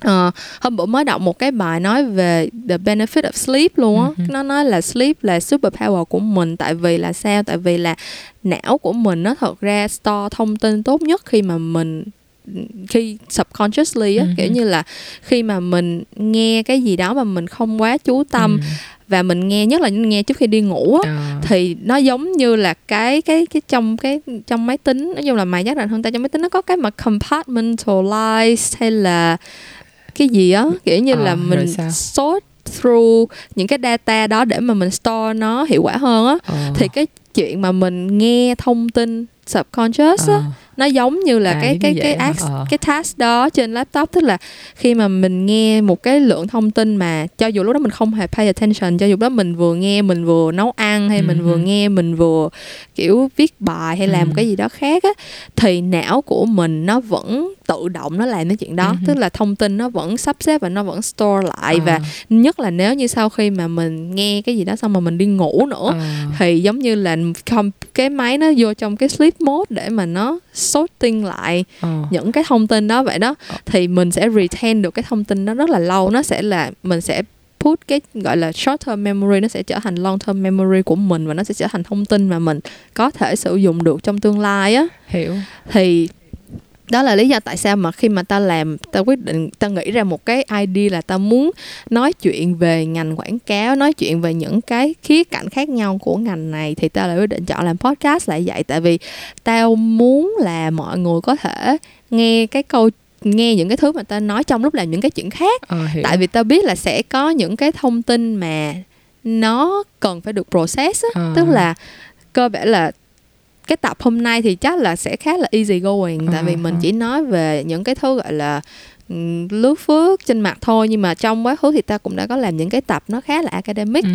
Ờ, hôm bữa mới đọc một cái bài nói về the benefit of sleep luôn á ừ. nó nói là sleep là super power của mình tại vì là sao tại vì là não của mình nó thật ra store thông tin tốt nhất khi mà mình khi subconsciously á Ừ, kiểu như là khi mà mình nghe cái gì đó mà mình không quá chú tâm Ừ. và mình nghe nhất là nghe trước khi đi ngủ á Ờ. thì nó giống như là cái cái cái trong cái trong máy tính nói chung là mày chắc là hơn ta trong máy tính nó có cái mà compartmentalize hay là cái gì á kiểu như Ờ, là mình sort through những cái data đó để mà mình store nó hiệu quả hơn á Ờ. thì cái chuyện mà mình nghe thông tin subconscious á Ờ. nó giống như là À, cái cái cái hả? act, Ờ. cái task đó trên laptop tức là khi mà mình nghe một cái lượng thông tin mà cho dù lúc đó mình không hề pay attention cho dù lúc đó mình vừa nghe mình vừa nấu ăn hay mình Ừ, vừa ừ. nghe mình vừa kiểu viết bài hay làm Ừ. cái gì đó khác á thì não của mình nó vẫn tự động nó làm cái chuyện đó Ừ, tức là thông tin nó vẫn sắp xếp và nó vẫn store lại Ờ. và nhất là nếu như sau khi mà mình nghe cái gì đó xong mà mình đi ngủ nữa Ờ. thì giống như là cái máy nó vô trong cái sleep mode để mà nó sorting lại Ờ. những cái thông tin đó vậy đó Ờ. thì mình sẽ retain được cái thông tin đó rất là lâu nó sẽ là mình sẽ put cái gọi là short term memory nó sẽ trở thành long term memory của mình và nó sẽ trở thành thông tin mà mình có thể sử dụng được trong tương lai á hiểu thì đó là lý do tại sao mà khi mà ta làm ta quyết định ta nghĩ ra một cái idea là ta muốn nói chuyện về ngành quảng cáo nói chuyện về những cái khía cạnh khác nhau của ngành này thì ta lại quyết định chọn làm podcast lại vậy tại vì tao muốn là mọi người có thể nghe cái câu nghe những cái thứ mà ta nói trong lúc làm những cái chuyện khác Ờ, hiểu. tại vì ta biết là sẽ có những cái thông tin mà nó cần phải được process á Ờ. tức là cơ bản là cái tập hôm nay thì chắc là sẽ khá là easy going tại vì Ờ, mình ờ. chỉ nói về những cái thứ gọi là ừm, lướt phước trên mặt thôi nhưng mà trong quá khứ thì ta cũng đã có làm những cái tập nó khá là academic Ừ.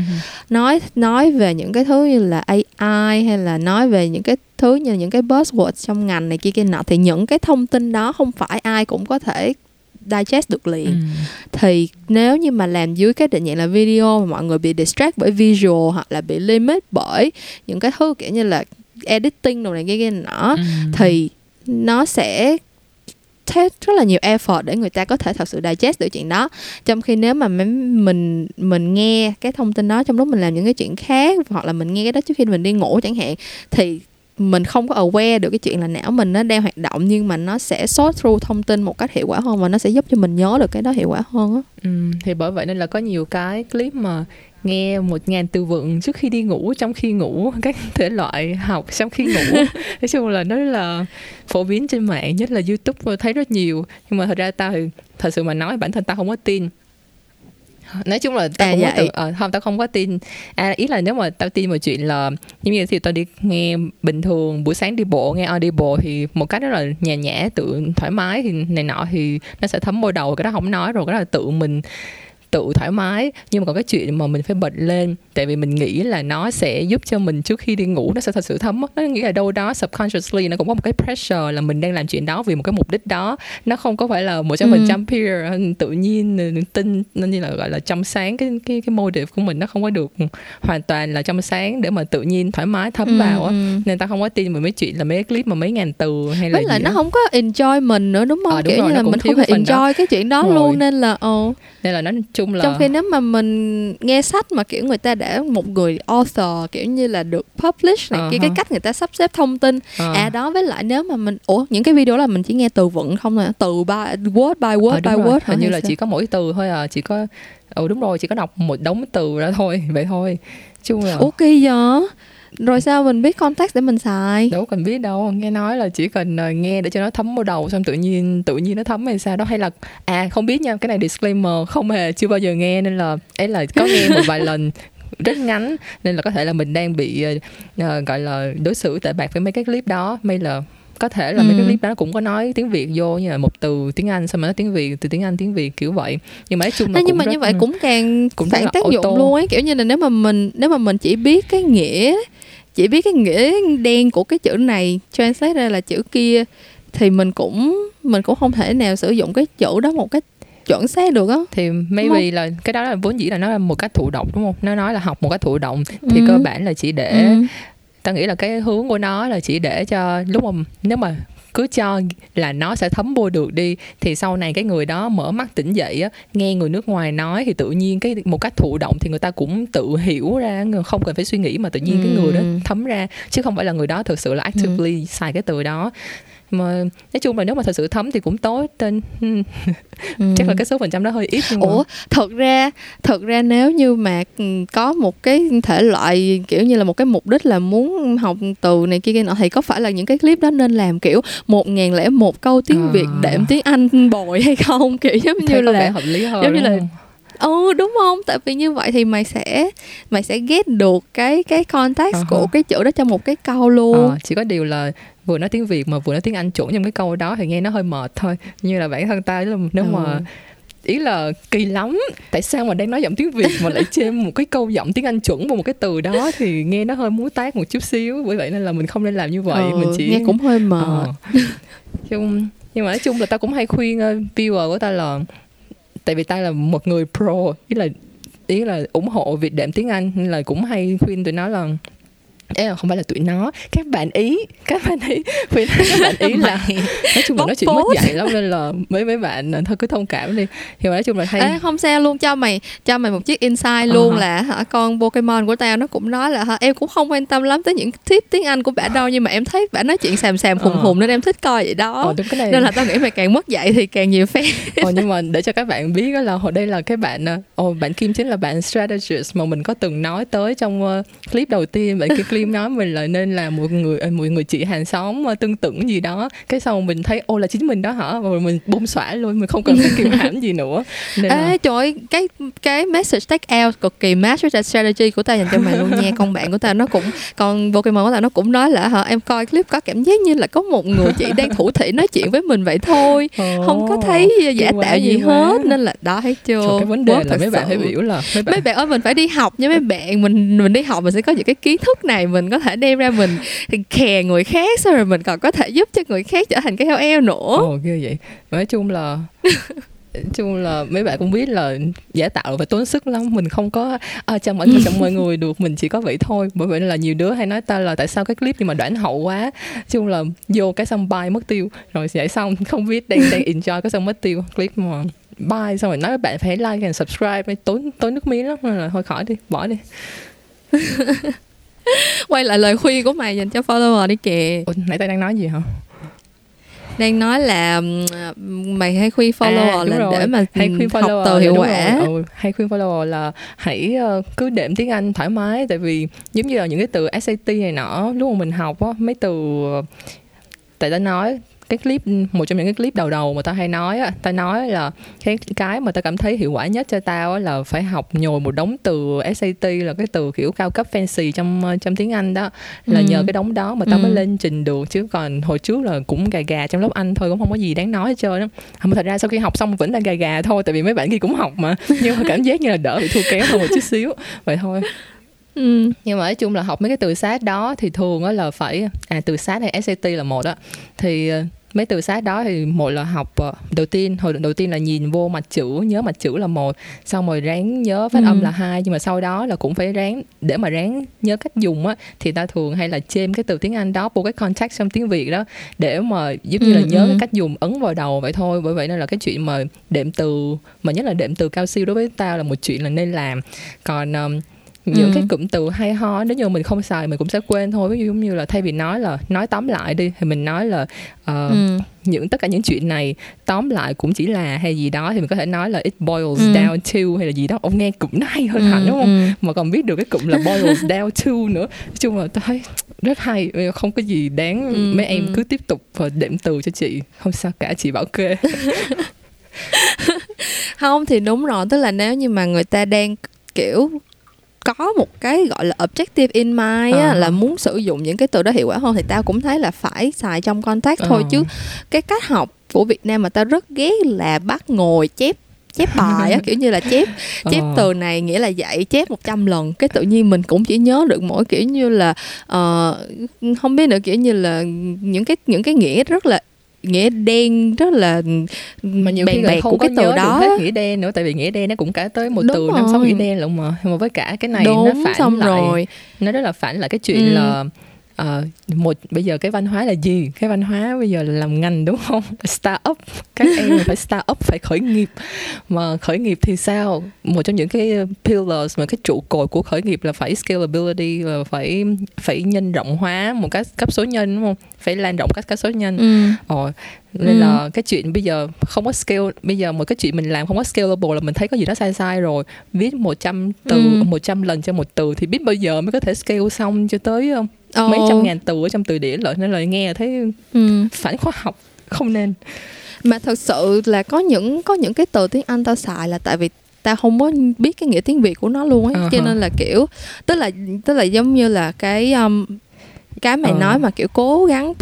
nói nói về những cái thứ như là AI hay là nói về những cái thứ như là những cái buzzwords trong ngành này kia kia nọ thì những cái thông tin đó không phải ai cũng có thể digest được liền Ừ. thì nếu như mà làm dưới cái định dạng là video mà mọi người bị distract bởi visual hoặc là bị limit bởi những cái thứ kiểu như là editing đồ này kia kia nọ Ừ. thì nó sẽ take rất là nhiều effort để người ta có thể thật sự digest được chuyện đó trong khi nếu mà mình mình nghe cái thông tin đó trong lúc mình làm những cái chuyện khác hoặc là mình nghe cái đó trước khi mình đi ngủ chẳng hạn thì mình không có aware được cái chuyện là não mình nó đang hoạt động nhưng mà nó sẽ sort through thông tin một cách hiệu quả hơn và nó sẽ giúp cho mình nhớ được cái đó hiệu quả hơn á ừ, thì bởi vậy nên là có nhiều cái clip mà nghe một ngàn từ vựng trước khi đi ngủ trong khi ngủ các thể loại học trong khi ngủ. Nói chung là nó là phổ biến trên mạng nhất là youtube thấy rất nhiều. Nhưng mà thật ra tao thật sự mà nói bản thân tao không có tin. Nói chung là tao à, không vậy. có tự à, không tao không có tin. À ý là nếu mà tao tin một chuyện là giống như thì tao đi nghe bình thường buổi sáng đi bộ nghe audible thì một cách rất là nhẹ nhã tự thoải mái thì này nọ thì nó sẽ thấm môi đầu cái đó không nói rồi cái đó là tự mình tự thoải mái nhưng mà còn cái chuyện mà mình phải bật lên tại vì mình nghĩ là nó sẽ giúp cho mình trước khi đi ngủ nó sẽ thật sự thấm nó nghĩ là đâu đó subconsciously nó cũng có một cái pressure là mình đang làm chuyện đó vì một cái mục đích đó nó không có phải là một trăm phần trăm peer tự nhiên tin nên như là gọi là trong sáng cái cái cái motive của mình nó không có được hoàn toàn là trong sáng để mà tự nhiên thoải mái thấm ừ, vào á ừ. nên ta không có tin vào mấy chuyện là mấy clip mà mấy ngàn từ hay là Với lại nó không có enjoy mình nữa đúng không à, đúng kiểu rồi, như là mình không thể enjoy đó. cái chuyện đó rồi. luôn nên là ồ oh. nên là nó chung là trong khi nếu mà mình nghe sách mà kiểu người ta đã một người author kiểu như là được publish này uh-huh. kia cái cách người ta sắp xếp thông tin uh. à đó với lại nếu mà mình ủa những cái video là mình chỉ nghe từ vựng không à từ by word by word ờ, by rồi. word hình như là sao? chỉ có mỗi từ thôi à chỉ có ừ đúng rồi chỉ có đọc một đống từ ra thôi vậy thôi chung là ok giờ rồi sao mình biết context để mình xài đâu cần biết đâu nghe nói là chỉ cần uh, nghe để cho nó thấm vào đầu xong tự nhiên tự nhiên nó thấm hay sao đó hay là à không biết nha cái này disclaimer không hề chưa bao giờ nghe nên là ấy là có nghe một vài lần rất ngắn nên là có thể là mình đang bị uh, gọi là đối xử tệ bạc với mấy cái clip đó may là có thể là ừ. mấy cái ừ. clip đó cũng có nói tiếng việt vô như là một từ tiếng anh xong rồi nói tiếng việt từ tiếng anh tiếng việt kiểu vậy nhưng mà nói chung là nhưng mà rất, như vậy cũng càng cũng phản tác dụng luôn ấy kiểu như là nếu mà mình nếu mà mình chỉ biết cái nghĩa chỉ biết cái nghĩa đen của cái chữ này translate ra là chữ kia thì mình cũng mình cũng không thể nào sử dụng cái chữ đó một cách chuẩn xác được á thì maybe là cái đó là vốn dĩ là nó là một cách thụ động đúng không nó nói là học một cách thụ động thì ừ. cơ bản là chỉ để ừ. ta nghĩ là cái hướng của nó là chỉ để cho lúc mà nếu mà cứ cho là nó sẽ thấm vô được đi thì sau này cái người đó mở mắt tỉnh dậy á nghe người nước ngoài nói thì tự nhiên cái một cách thụ động thì người ta cũng tự hiểu ra không cần phải suy nghĩ mà tự nhiên ừ. cái người đó ừ. thấm ra chứ không phải là người đó thực sự là actively ừ. xài cái từ đó mà nói chung là nếu mà thật sự thấm thì cũng tốt tên ừ. chắc là cái số phần trăm đó hơi ít nhưng ủa mà... thật ra thật ra nếu như mà ừ, có một cái thể loại kiểu như là một cái mục đích là muốn học từ này kia kia nọ thì có phải là những cái clip đó nên làm kiểu một ngàn lẻ một câu tiếng à. việt đệm tiếng anh bồi hay không kiểu giống như là hợp lý hơn giống như là ừ đúng không tại vì như vậy thì mày sẽ mày sẽ ghét được cái cái context uh-huh. của cái chữ đó trong một cái câu luôn uh, chỉ có điều là vừa nói tiếng việt mà vừa nói tiếng anh chuẩn trong cái câu đó thì nghe nó hơi mệt thôi. Như là bản thân ta nếu ừ. mà ý là kỳ lắm. Tại sao mà đang nói giọng tiếng việt mà lại chêm một cái câu giọng tiếng anh chuẩn vào một cái từ đó thì nghe nó hơi muốn tác một chút xíu. Bởi vậy nên là mình không nên làm như vậy. Ừ, mình chỉ nghe cũng hơi mệt. Ờ. chung nhưng mà nói chung là ta cũng hay khuyên uh, viewer của ta là tại vì ta là một người pro ý là ý là ủng hộ việc đệm tiếng anh nên là cũng hay khuyên tụi nó là Ê, không phải là tụi nó. Các bạn ý các bạn ý. Vì các bạn ý là nói chung là nói chuyện mất dạy lắm nên là mấy mấy bạn thôi cứ thông cảm đi. Thì nói chung là hay. Ê, không sao luôn. Cho mày cho mày một chiếc insight luôn uh-huh. là hả con Pokemon của tao nó cũng nói là hả em cũng không quan tâm lắm tới những tip tiếng Anh của bạn đâu nhưng mà em thấy bạn nói chuyện xàm xàm khùng uh. khùng nên em thích coi vậy đó. Ờ, đúng cái này. nên là tao nghĩ mày càng mất dạy thì càng nhiều fan. Ờ, nhưng mà để cho các bạn biết đó là hồi đây là cái bạn ồ bạn Kim chính là bạn strategist mà mình có từng nói tới trong uh, clip đầu tiên. Bạn Kim Kim nói mình là nên là một người ờ, một người chị hàng xóm ờ, tương tự gì đó. Cái sau mình thấy ô là chính mình đó hả? Rồi mình bung xõa luôn mình không cần phải kiềm hãm gì nữa. Nên Ê, là... trời ơi, cái cái message take out cực kỳ match với strategy của ta dành cho mày luôn nha. Con bạn của ta nó cũng con Pokemon của ta nó cũng nói là hả em coi clip có cảm giác như là có một người chị đang thủ thị nói chuyện với mình vậy thôi. Oh, không có thấy giả tạo gì hết. Nên là đó thấy chưa? Trời, cái vấn đề là mấy bạn phải biểu là mấy bạn... mấy bạn ơi mình phải đi học nha mấy bạn. Mình mình đi học mình sẽ có những cái kiến thức này mình có thể đem ra mình khè người khác xong rồi mình còn có thể giúp cho người khác trở thành cái heo eo nữa. Ồ ghê vậy. Nói chung là chung là mấy bạn cũng biết là giả tạo phải tốn sức lắm. Mình không có à, chào mọi người chào mọi người được mình chỉ có vậy thôi. Bởi vậy là nhiều đứa hay nói ta là tại sao cái clip nhưng mà đoạn hậu quá. Chung là vô cái xong bay mất tiêu. Rồi giải xong không biết đang đang enjoy cái xong mất tiêu. Clip mà bye xong rồi nói các bạn phải like and subscribe. Tốn tốn nước miếng lắm nên là thôi khỏi đi bỏ đi quay lại lời khuyên của mày dành cho follower đi kìa. Ủa, nãy tao đang nói gì hả? Đang nói là mày hay khuyên follower à, là rồi. để mà hay khuyên học từ hiệu quả. ừ, hay khuyên follower là hãy uh, cứ đệm tiếng anh thoải mái. Tại vì giống như là những cái từ SAT này nọ lúc mà mình học á mấy từ tại ta nói cái clip một trong những cái clip đầu đầu mà tao hay nói á tao nói là cái cái mà tao cảm thấy hiệu quả nhất cho tao á là phải học nhồi một đống từ SAT là cái từ kiểu cao cấp fancy trong trong tiếng Anh đó là ừ. nhờ cái đống đó mà tao ừ. mới lên trình được chứ còn hồi trước là cũng gà gà trong lớp Anh thôi cũng không có gì đáng nói hết trơn á mà thật ra sau khi học xong vẫn là gà gà thôi tại vì mấy bạn kia cũng học mà nhưng mà cảm giác như là đỡ bị thua kém hơn một chút xíu vậy thôi Ừ. nhưng mà nói chung là học mấy cái từ sát đó thì thường á là phải à từ sát hay SAT là một á thì mấy từ sát đó thì một là học ờ, đầu tiên hồi đầu tiên là nhìn vô mặt chữ nhớ mặt chữ là một xong rồi ráng nhớ phát ừ. âm là hai nhưng mà sau đó là cũng phải ráng để mà ráng nhớ cách dùng á thì ta thường hay là chêm cái từ tiếng anh đó vô cái context trong tiếng việt đó để mà giúp như là ừ, nhớ ừ. cái cách dùng ấn vào đầu vậy thôi bởi vậy nên là cái chuyện mà đệm từ mà nhất là đệm từ cao siêu đối với tao là một chuyện là nên làm còn um, những ừ. cái cụm từ hay ho nếu như mình không xài mình cũng sẽ quên thôi ví dụ giống như là thay vì nói là nói tóm lại đi thì mình nói là uh, ừ. những tất cả những chuyện này tóm lại cũng chỉ là hay gì đó thì mình có thể nói là it boils ừ. down to hay là gì đó ông nghe cụm nó hay hơn ừ. hẳn đúng không ừ. mà còn biết được cái cụm là boils down to nữa nói chung là tôi thấy rất hay không có gì đáng ừ. mấy em ừ. cứ tiếp tục và đệm từ cho chị không sao cả chị bảo kê không thì đúng rồi tức là nếu như mà người ta đang kiểu có một cái gọi là objective in mind á, à. là muốn sử dụng những cái từ đó hiệu quả hơn thì tao cũng thấy là phải xài trong contact à. thôi chứ cái cách học của Việt Nam mà tao rất ghét là bắt ngồi chép chép bài á kiểu như là chép chép ờ. từ này nghĩa là dạy chép 100 lần cái tự nhiên mình cũng chỉ nhớ được mỗi kiểu như là uh, không biết nữa kiểu như là những cái những cái nghĩa rất là nghĩa đen rất là mà nhiều bèn khi bẹt của cái từ đó hết nghĩa đen nữa tại vì nghĩa đen nó cũng cả tới một Đúng từ năm sáu nghĩa đen lận mà mà với cả cái này Đúng, nó phản xong lại rồi. nó rất là phản lại cái chuyện ừ. là uh, một bây giờ cái văn hóa là gì? Cái văn hóa bây giờ là làm ngành đúng không? Start up. Các em phải start up phải khởi nghiệp. Mà khởi nghiệp thì sao? Một trong những cái pillars mà cái trụ cột của khởi nghiệp là phải scalability là phải phải nhân rộng hóa một cái cấp số nhân đúng không? Phải lan rộng các cấp số nhân. Ừ. Ờ, nên ừ. là cái chuyện bây giờ không có scale bây giờ một cái chuyện mình làm không có scalable là mình thấy có gì đó sai sai rồi. Viết 100 từ ừ. 100 lần cho một từ thì biết bao giờ mới có thể scale xong cho tới oh. mấy trăm ngàn từ ở trong từ điển lợi nên lời nghe thấy ừ. phản khoa học không nên mà thật sự là có những có những cái từ tiếng Anh tao xài là tại vì tao không có biết cái nghĩa tiếng Việt của nó luôn ấy uh-huh. cho nên là kiểu tức là tức là giống như là cái um, cái mày ừ. nói mà kiểu cố gắng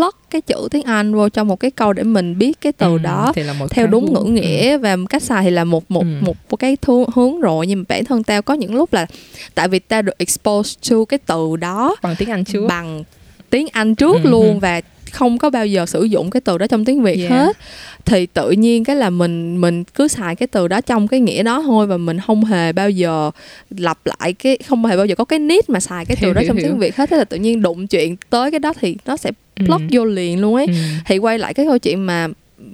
plug cái chữ tiếng Anh vô trong một cái câu để mình biết cái từ ừ, đó theo đúng ngữ nghĩa ừ. và cách xài thì là một một ừ. một cái thu, hướng rồi nhưng mà bản thân tao có những lúc là tại vì tao được expose to cái từ đó bằng tiếng Anh trước bằng tiếng Anh trước ừ. luôn và không có bao giờ sử dụng cái từ đó trong tiếng Việt yeah. hết thì tự nhiên cái là mình mình cứ xài cái từ đó trong cái nghĩa đó thôi và mình không hề bao giờ lặp lại cái không hề bao giờ có cái need mà xài cái từ hiểu, đó hiểu, trong hiểu. tiếng Việt hết thế là tự nhiên đụng chuyện tới cái đó thì nó sẽ ừ. vô liền luôn ấy ừ. thì quay lại cái câu chuyện mà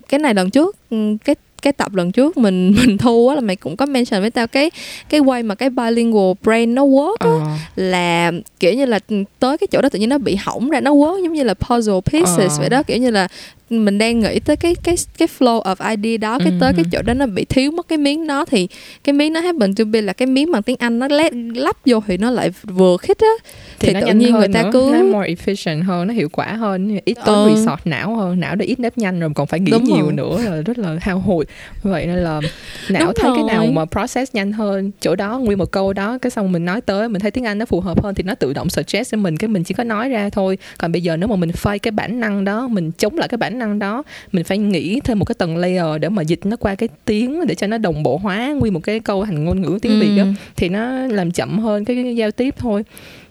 cái này lần trước ừ, cái cái tập lần trước mình mình thu á là mày cũng có mention với tao cái cái way mà cái bilingual brain nó work á uh. là kiểu như là tới cái chỗ đó tự nhiên nó bị hỏng ra nó work giống như là puzzle pieces uh. vậy đó kiểu như là mình đang nghĩ tới cái cái cái flow of idea đó cái tới cái chỗ đó nó bị thiếu mất cái miếng đó thì cái miếng nó happen to be là cái miếng bằng tiếng Anh nó lét, lắp vô thì nó lại vừa khít á thì, thì tự nhiên người ta nữa. cứ nó more efficient hơn nó hiệu quả hơn ít tốn ừ. resource não hơn não để ít nếp nhanh rồi còn phải nghĩ Đúng nhiều rồi. nữa là rất là hao hụt vậy nên là não Đúng thấy rồi. cái nào mà process nhanh hơn chỗ đó nguyên một câu đó cái xong mình nói tới mình thấy tiếng Anh nó phù hợp hơn thì nó tự động suggest cho mình cái mình chỉ có nói ra thôi còn bây giờ nếu mà mình phai cái bản năng đó mình chống lại cái bản năng đó. Mình phải nghĩ thêm một cái tầng layer để mà dịch nó qua cái tiếng để cho nó đồng bộ hóa nguyên một cái câu thành ngôn ngữ tiếng ừ. việt đó thì nó làm chậm hơn cái, cái giao tiếp thôi.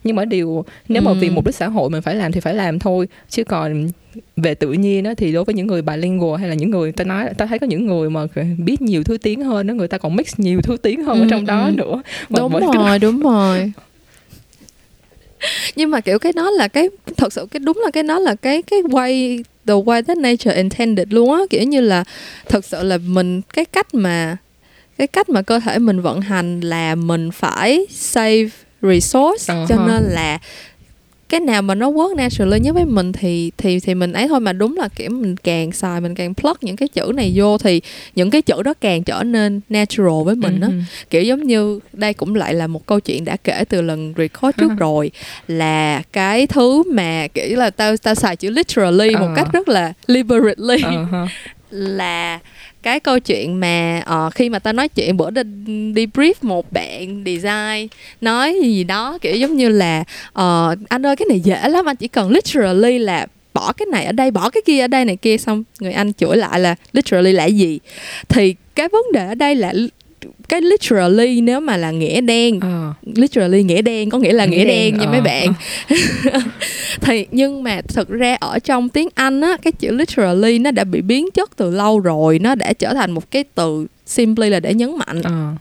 Nhưng mà điều nếu mà vì mục đích xã hội mình phải làm thì phải làm thôi. Chứ còn về tự nhiên đó thì đối với những người bilingual hay là những người ta nói ta thấy có những người mà biết nhiều thứ tiếng hơn đó người ta còn mix nhiều thứ tiếng hơn ở trong đó nữa. Đúng rồi đúng rồi. Nhưng mà kiểu cái đó là cái thật sự cái đúng là cái đó là cái cái way the way that nature intended luôn á kiểu như là thật sự là mình cái cách mà cái cách mà cơ thể mình vận hành là mình phải save resource uh-huh. cho nên là cái nào mà nó work naturally nhất với mình thì thì thì mình ấy thôi mà đúng là kiểu mình càng xài mình càng plug những cái chữ này vô thì những cái chữ đó càng trở nên natural với mình đó uh-huh. kiểu giống như đây cũng lại là một câu chuyện đã kể từ lần record trước uh-huh. rồi là cái thứ mà kiểu là tao tao xài chữ literally uh-huh. một cách rất là liberally uh-huh. là cái câu chuyện mà uh, khi mà tao nói chuyện bữa đi, đi brief một bạn design nói gì đó kiểu giống như là uh, anh ơi cái này dễ lắm anh chỉ cần literally là bỏ cái này ở đây bỏ cái kia ở đây này kia xong người anh chửi lại là literally là gì? Thì cái vấn đề ở đây là cái literally nếu mà là nghĩa đen uh. literally nghĩa đen có nghĩa là nghĩa, nghĩa đen, đen nha uh. mấy bạn thì nhưng mà thực ra ở trong tiếng anh á cái chữ literally nó đã bị biến chất từ lâu rồi nó đã trở thành một cái từ simply là để nhấn mạnh uh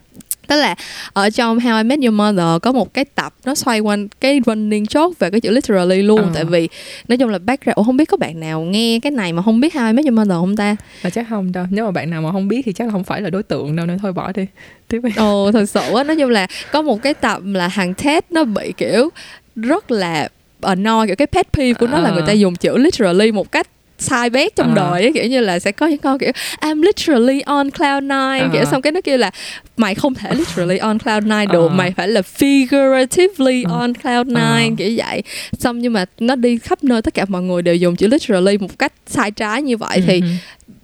tức là ở trong How I Met Your Mother có một cái tập nó xoay quanh cái running chốt về cái chữ literally luôn. Ờ. tại vì nói chung là background không biết có bạn nào nghe cái này mà không biết How I Met Your Mother không ta? Là chắc không đâu. Nếu mà bạn nào mà không biết thì chắc là không phải là đối tượng đâu nên thôi bỏ đi. Tiếp đi. Ồ thật sự á. Nói chung là có một cái tập là hàng Ted nó bị kiểu rất là annoy kiểu cái pet peeve của nó à. là người ta dùng chữ literally một cách sai bét trong uh. đời ấy, kiểu như là sẽ có những con kiểu I'm literally on cloud nine uh. kiểu xong cái nó kêu là mày không thể literally on cloud nine được uh. mày phải là figuratively uh. on cloud nine uh. kiểu vậy xong nhưng mà nó đi khắp nơi tất cả mọi người đều dùng chữ literally một cách sai trái như vậy uh-huh. thì ừ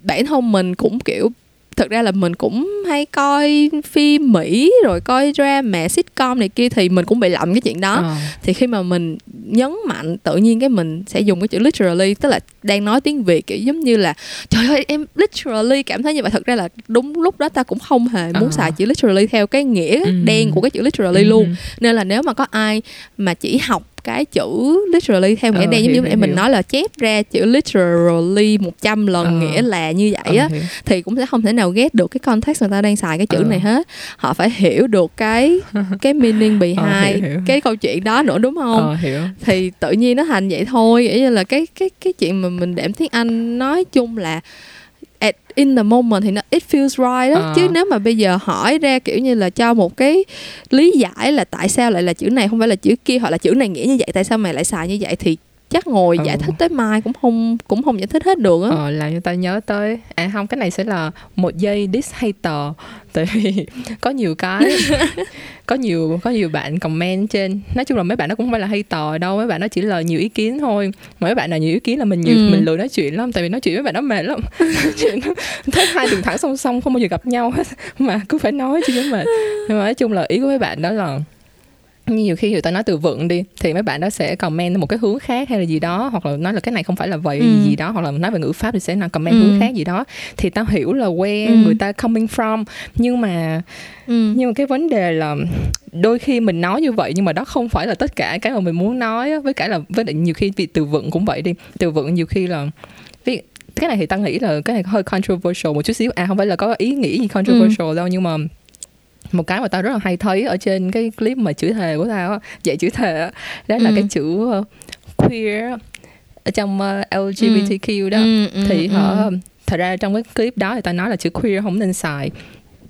bản thân mình cũng kiểu thực ra là mình cũng hay coi phim mỹ rồi coi drama sitcom này kia thì mình cũng bị lậm cái chuyện đó à. thì khi mà mình nhấn mạnh tự nhiên cái mình sẽ dùng cái chữ literally tức là đang nói tiếng việt kiểu giống như là trời ơi em literally cảm thấy như vậy thật ra là đúng lúc đó ta cũng không hề muốn à. xài chữ literally theo cái nghĩa ừ. đen của cái chữ literally ừ. luôn nên là nếu mà có ai mà chỉ học cái chữ literally theo nghĩa ờ, đen giống như em mình nói là chép ra chữ literally 100 lần ờ. nghĩa là như vậy ờ, á hiểu. thì cũng sẽ không thể nào ghét được cái context người ta đang xài cái chữ ờ. này hết họ phải hiểu được cái cái meaning behind ờ, hiểu, hiểu. cái câu chuyện đó nữa đúng không ờ, hiểu. thì tự nhiên nó thành vậy thôi nghĩa như là cái cái cái chuyện mà mình đệm tiếng anh nói chung là in the moment thì nó it feels right đó à. chứ nếu mà bây giờ hỏi ra kiểu như là cho một cái lý giải là tại sao lại là chữ này không phải là chữ kia hoặc là chữ này nghĩa như vậy tại sao mày lại xài như vậy thì chắc ngồi ừ. giải thích tới mai cũng không cũng không giải thích hết được á. Ờ, làm cho ta nhớ tới. À không cái này sẽ là một giây diss hater. Tại vì có nhiều cái có nhiều có nhiều bạn comment trên. Nói chung là mấy bạn nó cũng không phải là hater đâu. Mấy bạn nó chỉ là nhiều ý kiến thôi. Mà mấy bạn nào nhiều ý kiến là mình nhiều ừ. mình lười nói chuyện lắm. Tại vì nói chuyện với bạn nó mệt lắm. Chuyện thấy hai đường thẳng song song không bao giờ gặp nhau hết. Mà cứ phải nói chứ mệt nhưng mà nói chung là ý của mấy bạn đó là nhiều khi người ta nói từ vựng đi thì mấy bạn đó sẽ comment một cái hướng khác hay là gì đó hoặc là nói là cái này không phải là vậy ừ. gì đó hoặc là nói về ngữ pháp thì sẽ là comment ừ. hướng khác gì đó thì tao hiểu là where ừ. người ta coming from nhưng mà ừ. nhưng mà cái vấn đề là đôi khi mình nói như vậy nhưng mà đó không phải là tất cả cái mà mình muốn nói với cả là với nhiều khi vì từ vựng cũng vậy đi từ vựng nhiều khi là vì cái này thì ta nghĩ là cái này hơi controversial một chút xíu à không phải là có ý nghĩ gì controversial ừ. đâu nhưng mà một cái mà tao rất là hay thấy ở trên cái clip mà chữ thề của tao dạy chữ thề đó là ừ. cái chữ uh, queer ở trong uh, LGBTQ đó ừ, ừ, thì họ ừ. thật ra trong cái clip đó thì tao nói là chữ queer không nên xài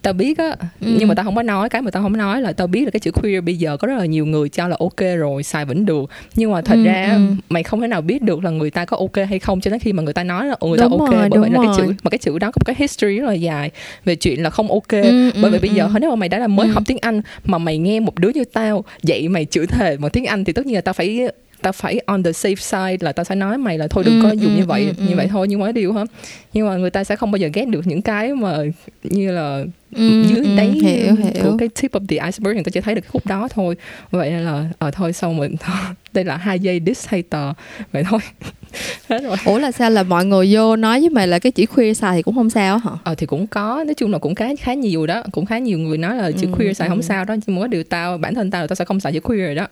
tao biết á ừ. nhưng mà tao không có nói cái mà tao không nói là tao biết là cái chữ queer bây giờ có rất là nhiều người cho là ok rồi xài vẫn được nhưng mà thật ừ, ra ừ. mày không thể nào biết được là người ta có ok hay không cho đến khi mà người ta nói là người đúng ta ok rồi, bởi vậy là cái chữ mà cái chữ đó có một cái history rất là dài về chuyện là không ok ừ, bởi ừ, vậy bây giờ ừ. nếu mà mày đã là mới ừ. học tiếng anh mà mày nghe một đứa như tao dạy mày chữ thề bằng tiếng anh thì tất nhiên là tao phải tao phải on the safe side là tao sẽ nói mày là thôi đừng ừ, có dùng ừ, như vậy ừ, như vậy thôi nhưng mà điều hả? Nhưng mà người ta sẽ không bao giờ ghét được những cái mà như là ừ, dưới ừ, đáy hiểu, hiểu. của cái tip of the iceberg người ta chỉ thấy được cái khúc đó thôi. Vậy nên là ở ờ, thôi xong mình đây là hai giây diss hater vậy thôi. Hết rồi. Ủa là sao? Là mọi người vô nói với mày là cái chữ khuya xài thì cũng không sao hả? Ờ thì cũng có. Nói chung là cũng khá khá nhiều đó. Cũng khá nhiều người nói là chữ ừ, khuya xài ừ. không sao đó. Nhưng mà điều tao bản thân tao là tao sẽ không xài chữ khuya rồi đó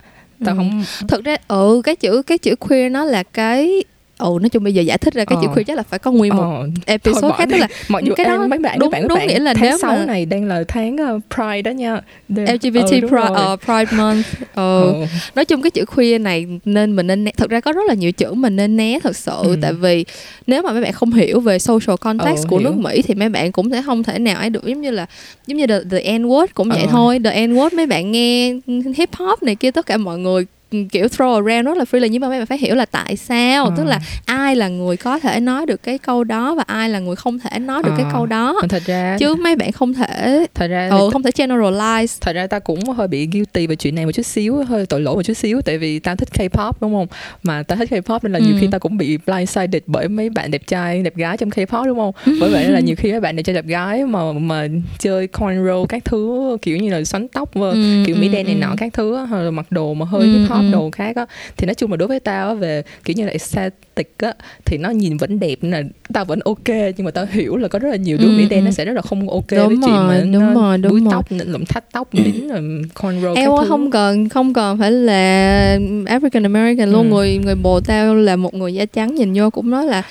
tao Ừ. không thực ra ừ cái chữ cái chữ queer nó là cái ừ nói chung bây giờ giải thích ra cái chữ Ờ. queer chắc là phải có nguyên một ờ, episode thôi khác tức là mặc dù cái đó mấy bạn đúng- các bạn các đúng bạn nghĩa là tháng nếu 6 mà- này đang là tháng uh, Pride đó nha Đừng- LGBT ừ, Pride, ờ, Pride Month ừ. Ừ. nói chung cái chữ queer này nên mình nên né. thực ra có rất là nhiều chữ mình nên né thật sự Ừ. tại vì nếu mà mấy bạn không hiểu về social context Ừ, của hiểu. nước Mỹ thì mấy bạn cũng sẽ không thể nào ấy được giống như là giống như the, the N word cũng vậy thôi the N word mấy bạn nghe hip hop này kia tất cả mọi người kiểu throw around rất là freely nhưng mà mấy bạn phải hiểu là tại sao Ờ. tức là ai là người có thể nói được cái câu đó và ai là người không thể nói được cái Ờ. câu đó thật ra chứ mấy bạn không thể thật ra ừ, không thể generalize thật ra ta cũng hơi bị guilty về chuyện này một chút xíu hơi tội lỗi một chút xíu tại vì ta thích K-pop đúng không mà ta thích K-pop nên là nhiều Ừ. khi ta cũng bị blindsided bởi mấy bạn đẹp trai đẹp gái trong K-pop đúng không bởi vậy nên là nhiều khi mấy bạn đẹp trai đẹp gái mà mà chơi cornrow các thứ kiểu như là xoắn tóc và Ừ, kiểu mỹ ừ, đen này ừ. nọ các thứ hoặc là mặc đồ mà hơi Ừ, hip hop ừ. đồ khác á thì nói chung là đối với tao á, về kiểu như là aesthetic á thì nó nhìn vẫn đẹp nên là tao vẫn ok nhưng mà tao hiểu là có rất là nhiều đứa Ừ, mỹ đen ừ. nó sẽ rất là không ok Đúng với chuyện mà rồi, đúng nó rồi, đúng búi rồi. tóc lụm thắt tóc đính rồi cornrow em không cần không cần phải là African American luôn Ừ. người người bồ tao là một người da trắng nhìn vô cũng nói là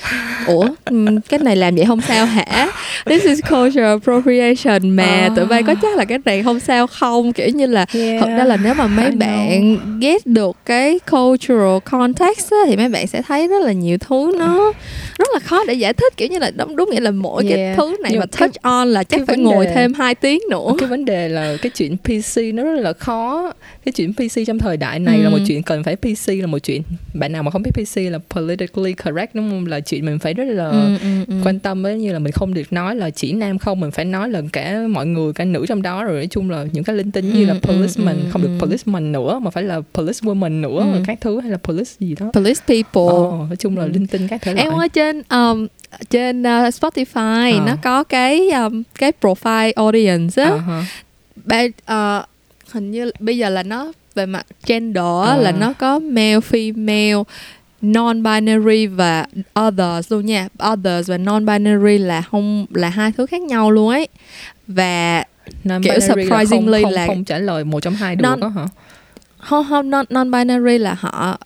ủa ừm, cái này làm vậy không sao hả this is cultural appropriation mà À. tụi bay có chắc là cái này không sao không kiểu như là Yeah. thật ra là nếu mà mấy I know. bạn get được cái cultural context á, thì mấy bạn sẽ thấy rất là nhiều thứ nó rất là khó để giải thích kiểu như là đúng, đúng nghĩa là mỗi cái Yeah. thứ này Nhưng mà cái- touch on là chắc cái phải ngồi đề- thêm 2 tiếng nữa cái vấn đề là cái chuyện PC nó rất là khó cái chuyện PC trong thời đại này Ừ. là một chuyện cần phải PC là một chuyện bạn nào mà không biết PC là politically correct đúng không là chuyện mình phải rất là Ừ, ừ, ừ. quan tâm ấy như là mình không được nói là chỉ nam không mình phải nói là cả mọi người cả nữ trong đó rồi nói chung là những cái linh tinh như Ừ, là ừ, policeman ừ, không được ừ. policeman nữa mà phải là police woman nữa Ừ. các thứ hay là police gì đó police people Ồ, nói chung là Ừ. linh tinh các thể loại em ơi trên um, trên uh, Spotify Ờ. nó có cái um, cái profile audience á ba uh, hình như bây giờ là nó về mặt gender Ờ. là nó có male female non-binary và others luôn nha others và non-binary là không là hai thứ khác nhau luôn ấy và Non Kiểu binary là không, surprisingly không, là- không trả lời một trong hai được Non- đó hả? không không non non-binary là họ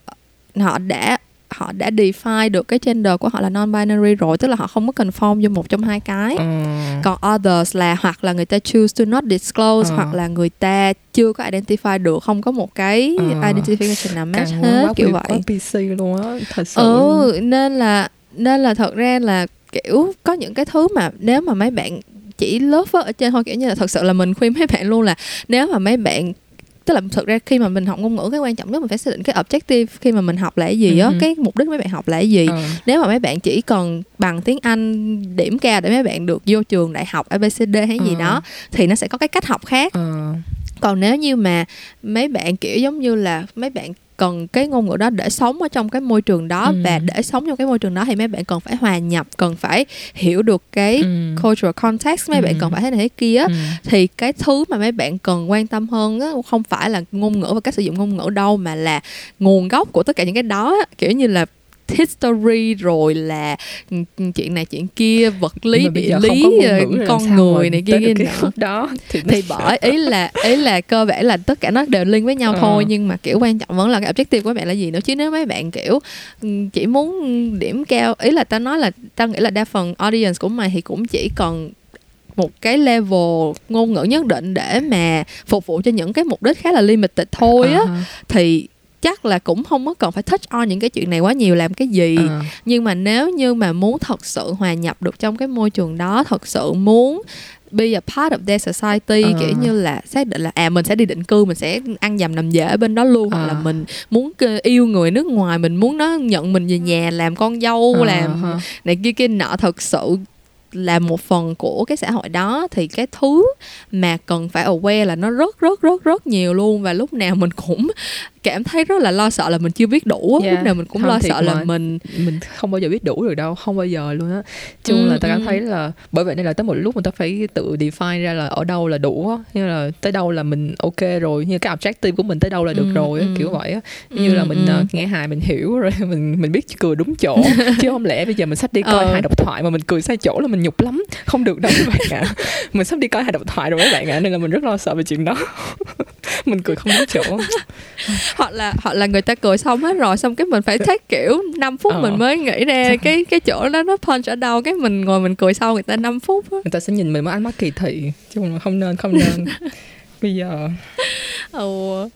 họ đã họ đã define được cái gender của họ là non-binary rồi tức là họ không có conform vô một trong hai cái Ờ. còn others là hoặc là người ta choose to not disclose Ờ. hoặc là người ta chưa có identify được không có một cái Ờ. identification nào match Càng hết kiểu vậy PC luôn á thật sự ừ nên là nên là thật ra là kiểu có những cái thứ mà nếu mà mấy bạn chỉ lớp ở trên thôi kiểu như là thật sự là mình khuyên mấy bạn luôn là nếu mà mấy bạn tức là thực ra khi mà mình học ngôn ngữ cái quan trọng nhất mình phải xác định cái objective khi mà mình học là cái gì á Ừ. cái mục đích mấy bạn học là cái gì Ờ. nếu mà mấy bạn chỉ cần bằng tiếng Anh điểm cao để mấy bạn được vô trường đại học ABCD hay gì Ờ. đó thì nó sẽ có cái cách học khác Ờ. còn nếu như mà mấy bạn kiểu giống như là mấy bạn cần cái ngôn ngữ đó để sống ở trong cái môi trường đó Ừ. và để sống trong cái môi trường đó thì mấy bạn cần phải hòa nhập cần phải hiểu được cái Ừ. cultural context mấy bạn Ừ. cần phải thế này thế kia. Ừ. thì cái thứ mà mấy bạn cần quan tâm hơn á, không phải là ngôn ngữ và cách sử dụng ngôn ngữ đâu mà là nguồn gốc của tất cả những cái đó á. kiểu như là history rồi là ừ, chuyện này chuyện kia vật lý địa lý ờ, con người này kia kia nọ đó thì, thì bởi ý là ý là cơ bản là tất cả nó đều liên với nhau Ờ. thôi nhưng mà kiểu quan trọng vẫn là cái objective của bạn là gì nữa chứ nếu mấy bạn kiểu ừ, chỉ muốn điểm cao ý là tao nói là tao nghĩ là đa phần audience của mày thì cũng chỉ cần một cái level ngôn ngữ nhất định để mà phục vụ cho những cái mục đích khá là limited thôi á Ờ. thì chắc là cũng không có cần phải touch on những cái chuyện này quá nhiều làm cái gì Ờ. nhưng mà nếu như mà muốn thật sự hòa nhập được trong cái môi trường đó thật sự muốn be a part of their society Ờ. kiểu như là xác định là à mình sẽ đi định cư mình sẽ ăn dầm nằm dễ ở bên đó luôn hoặc Ờ. là mình muốn yêu người nước ngoài mình muốn nó nhận mình về nhà làm con dâu Ờ, làm này kia kia nọ thật sự là một phần của cái xã hội đó thì cái thứ mà cần phải aware là nó rất rất rất rất nhiều luôn và lúc nào mình cũng cảm thấy rất là lo sợ là mình chưa biết đủ á. Yeah. lúc nào mình cũng Không, lo sợ là mà. mình mình không bao giờ biết đủ được đâu không bao giờ luôn á chung Ừ, là ta cảm ừ. thấy là bởi vậy nên là tới một lúc mình ta phải tự define ra là ở đâu là đủ á như là tới đâu là mình ok rồi như cái objective của mình tới đâu là được Ừ, rồi á, ừ. kiểu vậy á như Ừ, là mình ừ. nghe hài mình hiểu rồi mình mình biết cười đúng chỗ chứ không lẽ bây giờ mình sách đi coi Ờ. hài độc thoại mà mình cười sai chỗ là mình mình nhục lắm. Không được đâu các bạn ạ. Mình sắp đi coi hai độc thoại rồi các bạn ạ nên là mình rất lo sợ về chuyện đó. Mình cười không đúng chỗ. Hoặc là hoặc là người ta cười xong hết rồi xong cái mình phải take kiểu 5 phút ờ. mình mới nghĩ ra cái cái chỗ đó nó punch ở đâu cái mình ngồi mình cười sau người ta 5 phút á. người ta sẽ nhìn mình với ánh mắt kỳ thị chứ không nên không nên. Bây giờ ừ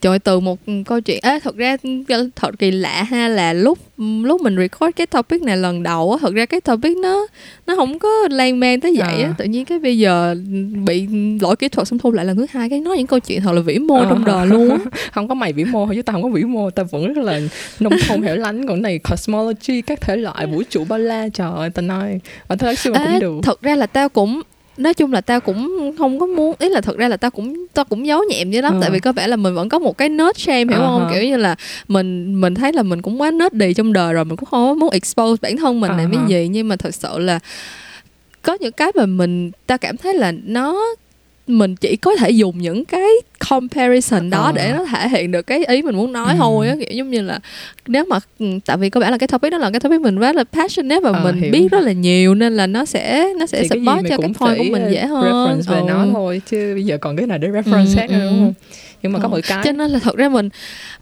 trời từ một câu chuyện á thật ra thật kỳ lạ ha là lúc lúc mình record cái topic này lần đầu á thật ra cái topic nó nó không có lan man tới vậy á à. tự nhiên cái bây giờ bị lỗi kỹ thuật xong thu lại lần thứ hai cái nói những câu chuyện thật là vĩ mô à. trong đời luôn á không có mày vĩ mô thôi chứ tao không có vĩ mô tao vẫn rất là nông thôn hẻo lánh còn này cosmology các thể loại vũ trụ bao la trời ơi tao nói ở thế xưa cũng được thật ra là tao cũng nói chung là tao cũng không có muốn ý là thật ra là tao cũng tao cũng giấu nhẹm dữ lắm ừ. tại vì có vẻ là mình vẫn có một cái nết shame hiểu uh-huh. không kiểu như là mình mình thấy là mình cũng quá nết đi trong đời rồi mình cũng không muốn expose bản thân mình uh-huh. làm cái gì nhưng mà thật sự là có những cái mà mình ta cảm thấy là nó mình chỉ có thể dùng những cái comparison đó ờ. để nó thể hiện được cái ý mình muốn nói ừ. thôi á kiểu giống như là nếu mà ừ, tại vì có vẻ là cái topic đó là cái topic mình rất là passionate và ờ, mình hiểu. biết rất là nhiều nên là nó sẽ nó sẽ support cho cái point của mình dễ hơn reference về ừ. nó thôi chứ bây giờ còn cái nào để reference ừ, khác nữa đúng không nhưng mà có một cái. cho nên là thật ra mình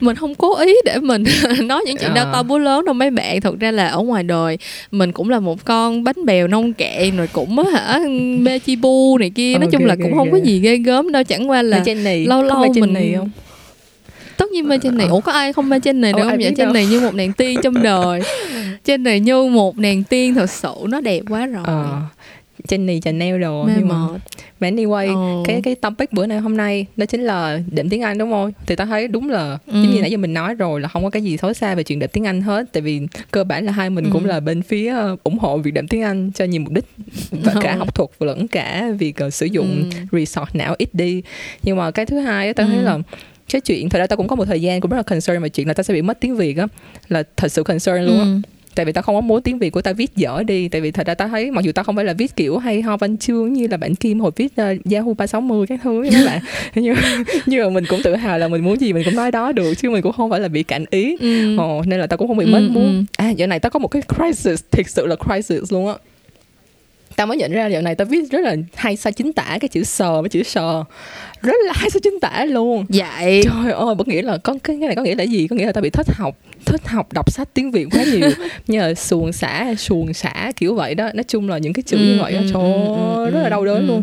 mình không cố ý để mình nói những chuyện à. đau to búa lớn đâu mấy bạn. Thật ra là ở ngoài đời mình cũng là một con bánh bèo nông cạn rồi cũng hả mê chi bu này kia. Nói chung là cũng không có gì ghê gớm đâu. Chẳng qua là lâu lâu mình nì không? Tất nhiên mê trên này. Ủa có ai không mê trên này đâu không vậy trên này như một nàng tiên trong đời. Trên này như một nàng tiên thật sự nó đẹp quá rồi. À, Jenny Chanel đồ Mê nhưng mệt. mà anyway ừ. cái cái topic bữa nay hôm nay đó chính là định tiếng Anh đúng không thì tao thấy đúng là ừ. giống như nãy giờ mình nói rồi là không có cái gì xấu xa về chuyện định tiếng Anh hết tại vì cơ bản là hai mình ừ. cũng là bên phía ờ, ủng hộ việc định tiếng Anh cho nhiều mục đích và cả ừ. học thuật lẫn cả việc uh, sử dụng ừ. resort não ít đi nhưng mà cái thứ hai tao ừ. thấy là cái chuyện thật ra tao cũng có một thời gian cũng rất là concern về chuyện là tao sẽ bị mất tiếng việt á là thật sự concern luôn á ừ tại vì tao không có muốn tiếng việt của tao viết dở đi. Tại vì thật ra tao thấy mặc dù tao không phải là viết kiểu hay ho văn chương như là bạn kim hồi viết uh, yahoo ba sáu mươi các thứ các bạn. Nhưng nhưng mà mình cũng tự hào là mình muốn gì mình cũng nói đó được chứ mình cũng không phải là bị cản ý. Ừ. Ồ, nên là tao cũng không bị mất ừ, muốn. Ừ. à giờ này tao có một cái crisis thiệt sự là crisis luôn á tao mới nhận ra dạo này tao viết rất là hay sai chính tả cái chữ sờ với chữ sờ. Rất là hay sai chính tả luôn. Vậy? Trời ơi bất nghĩa là có cái này có nghĩa là gì? Có nghĩa là tao bị thích học thích học đọc sách tiếng việt quá nhiều. Như là xuồng xả xuồng xả kiểu vậy đó. Nói chung là những cái chữ ừ, như vậy đó ừ, trời ừ, ơi rất là đau đớn luôn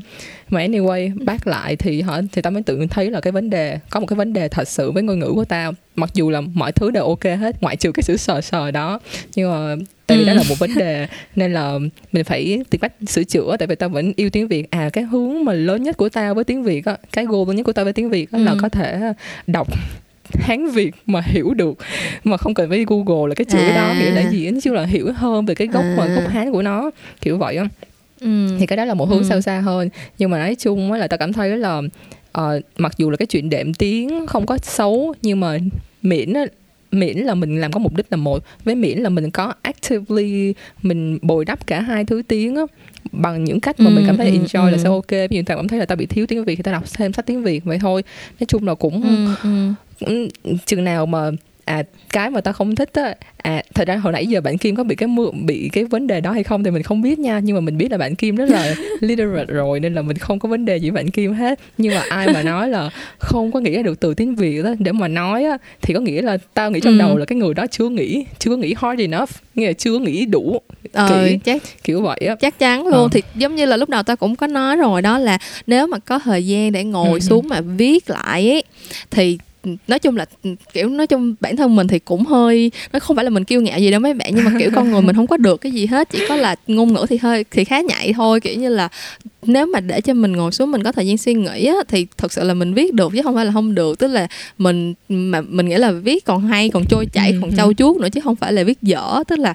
mà anyway bác lại thì họ thì tao mới tự thấy là cái vấn đề có một cái vấn đề thật sự với ngôn ngữ của tao. Mặc dù là mọi thứ đều ok hết ngoại trừ cái chữ sờ sờ đó. Nhưng mà tại vì đó là một vấn đề nên là mình phải tìm cách sửa chữa tại vì tao vẫn yêu tiếng việt. À cái hướng mà lớn nhất của tao với tiếng việt á cái goal lớn nhất của tao với tiếng việt á là có thể đọc hán việt mà hiểu được mà không cần phải google là cái chữ à. đó. Nghĩa là gì nói chung là hiểu hơn về cái gốc à. mà gốc hán của nó. Kiểu vậy á ừ. thì cái đó là một hướng ừ. sâu xa hơn nhưng mà nói chung là tao cảm thấy là uh, mặc dù là cái chuyện đệm tiếng không có xấu nhưng mà miễn miễn là mình làm có mục đích là một với miễn là mình có actively mình bồi đắp cả hai thứ tiếng á bằng những cách mà ừ, mình cảm thấy ừ, enjoy ừ. là sẽ ok ví dụ tao cảm thấy là tao bị thiếu tiếng việt thì tao đọc thêm sách tiếng việt vậy thôi nói chung là cũng ừ, ừ. chừng nào mà à cái mà tao không thích á à thật ra hồi nãy giờ bạn kim có bị cái bị cái vấn đề đó hay không thì mình không biết nha nhưng mà mình biết là bạn kim rất là literate rồi nên là mình không có vấn đề gì bạn kim hết nhưng mà ai mà nói là không có nghĩ ra được từ tiếng việt đó để mà nói á thì có nghĩa là tao nghĩ trong ừ. đầu là cái người đó chưa nghĩ chưa nghĩ hard enough nghĩa là chưa nghĩ đủ ờ, kỹ chắc kiểu vậy á chắc chắn luôn ờ. thì giống như là lúc nào tao cũng có nói rồi đó là nếu mà có thời gian để ngồi ừ. xuống mà viết lại ấy thì nói chung là kiểu nói chung bản thân mình thì cũng hơi nó không phải là mình kiêu ngạo gì đâu mấy bạn nhưng mà kiểu con người mình không có được cái gì hết chỉ có là ngôn ngữ thì hơi thì khá nhạy thôi kiểu như là nếu mà để cho mình ngồi xuống mình có thời gian suy nghĩ á, thì thật sự là mình viết được chứ không phải là không được tức là mình mà mình nghĩ là viết còn hay còn trôi chảy ừ, còn ừ. trau chuốt nữa chứ không phải là viết dở tức là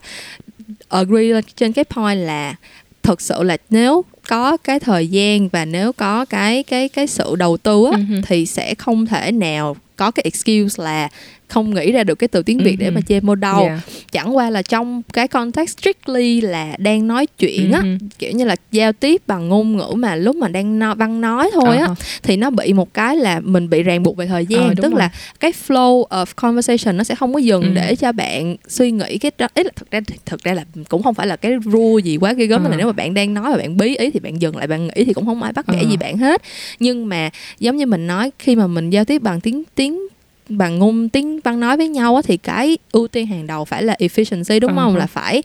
agree trên cái point là thật sự là nếu có cái thời gian và nếu có cái cái cái sự đầu tư á, uh-huh. thì sẽ không thể nào có cái excuse là không nghĩ ra được cái từ tiếng Việt uh-huh. để mà chê mô đâu yeah. chẳng qua là trong cái context strictly là đang nói chuyện á Ừ. kiểu như là giao tiếp bằng ngôn ngữ mà lúc mà đang no, văn nói thôi á Ờ. thì nó bị một cái là mình bị ràng buộc về thời gian đúng tức rồi. là cái flow of conversation nó sẽ không có dừng Ừ. để cho bạn suy nghĩ cái đó ý là thực ra thực ra là cũng không phải là cái rule gì quá ghê gớm Ờ. là nếu mà bạn đang nói và bạn bí ý thì bạn dừng lại bạn nghĩ thì cũng không ai bắt bẻ Ờ. gì bạn hết nhưng mà giống như mình nói khi mà mình giao tiếp bằng tiếng tiếng bằng ngôn tiếng văn nói với nhau á, thì cái ưu tiên hàng đầu phải là efficiency đúng Ờ không hả. là phải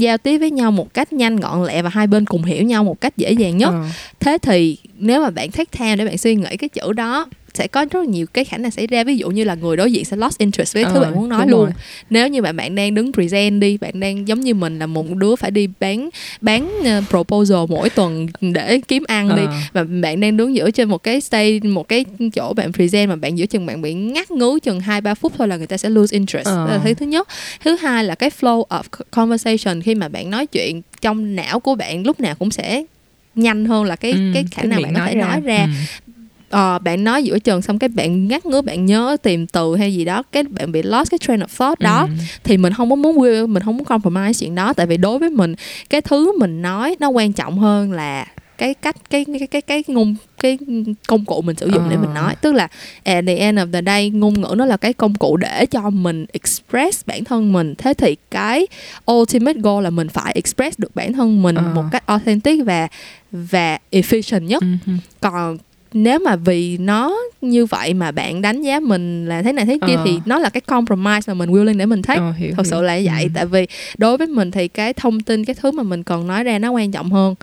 giao tiếp với nhau một cách nhanh gọn lẹ và hai bên cùng hiểu nhau một cách dễ dàng nhất Ờ. thế thì nếu mà bạn take time để bạn suy nghĩ cái chữ đó sẽ có rất nhiều cái khả năng xảy ra ví dụ như là người đối diện sẽ lost interest với thứ Ờ, bạn muốn nói luôn rồi. nếu như mà bạn đang đứng present đi bạn đang giống như mình là một đứa phải đi bán bán ờ, proposal mỗi tuần để kiếm ăn đi Ờ. và bạn đang đứng giữa trên một cái stage một cái chỗ bạn present mà bạn giữa chừng bạn bị ngắt ngứ chừng hai ba phút thôi là người ta sẽ lose interest Ờ. đó là thứ thứ nhất thứ hai là cái flow of conversation khi mà bạn nói chuyện trong não của bạn lúc nào cũng sẽ nhanh hơn là cái Ừ, cái khả năng bạn có thể nói ra Ừ. ờ, bạn nói giữa chừng xong cái bạn ngắt ngứa bạn nhớ tìm từ hay gì đó cái bạn bị lost cái train of thought đó Ừ. thì mình không có muốn mình không muốn compromise chuyện đó tại vì đối với mình cái thứ mình nói nó quan trọng hơn là cái cách cái cái cái cái ngôn cái công cụ mình sử dụng để mình Ờ. nói tức là at the end of the day ngôn ngữ nó là cái công cụ để cho mình express bản thân mình thế thì cái ultimate goal là mình phải express được bản thân mình Ờ. một cách authentic và và efficient nhất Ừ. còn nếu mà vì nó như vậy mà bạn đánh giá mình là thế này thế kia Ờ. thì nó là cái compromise mà mình willing để mình take Ờ, hiểu, thật sự hiểu. là như vậy Ừ. tại vì đối với mình thì cái thông tin cái thứ mà mình cần nói ra nó quan trọng hơn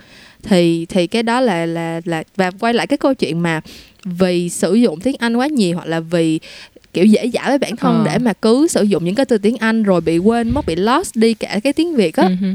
thì thì cái đó là là là và quay lại cái câu chuyện mà vì sử dụng tiếng Anh quá nhiều hoặc là vì kiểu dễ dãi với bản thân Ờ. để mà cứ sử dụng những cái từ tiếng Anh rồi bị quên mất bị lost đi cả cái tiếng Việt á Ừ.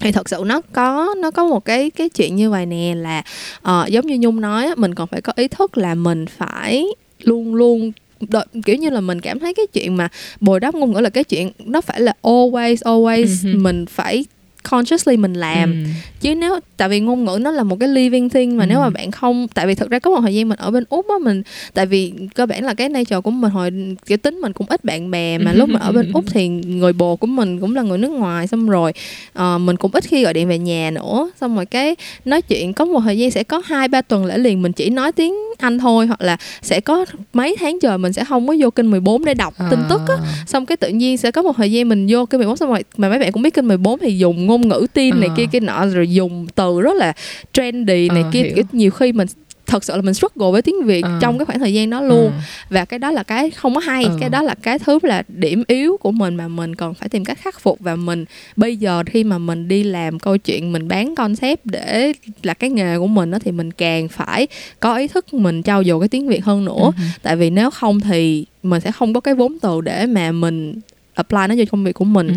thì thật sự nó có nó có một cái cái chuyện như vậy nè là ờ, giống như nhung nói á, mình còn phải có ý thức là mình phải luôn luôn đợi, kiểu như là mình cảm thấy cái chuyện mà bồi đắp ngôn ngữ là cái chuyện nó phải là always always Ừ mình phải consciously mình làm Ừ. chứ nếu tại vì ngôn ngữ nó là một cái living thing mà Ừ. nếu mà bạn không tại vì thực ra có một thời gian mình ở bên úc á mình tại vì cơ bản là cái nature của mình hồi kiểu tính mình cũng ít bạn bè mà lúc mà ở bên úc thì người bồ của mình cũng là người nước ngoài xong rồi ờ, mình cũng ít khi gọi điện về nhà nữa xong rồi cái nói chuyện có một thời gian sẽ có hai ba tuần lễ liền mình chỉ nói tiếng anh thôi hoặc là sẽ có mấy tháng trời mình sẽ không có vô kênh 14 để đọc tin tức á À. xong cái tự nhiên sẽ có một thời gian mình vô kênh 14 xong rồi mà mấy bạn cũng biết kênh 14 thì dùng ngôn ngữ tin này Ờ. kia kia nọ rồi dùng từ rất là trendy này Ờ, kia hiểu. kiểu nhiều khi mình thật sự là mình struggle với tiếng Việt Ờ. trong cái khoảng thời gian đó luôn Ờ. và cái đó là cái không có hay Ờ. cái đó là cái thứ là điểm yếu của mình mà mình còn phải tìm cách khắc phục và mình bây giờ khi mà mình đi làm câu chuyện mình bán concept để là cái nghề của mình đó thì mình càng phải có ý thức mình trau dồi cái tiếng Việt hơn nữa Ừ. tại vì nếu không thì mình sẽ không có cái vốn từ để mà mình apply nó vô công việc của mình Ừ.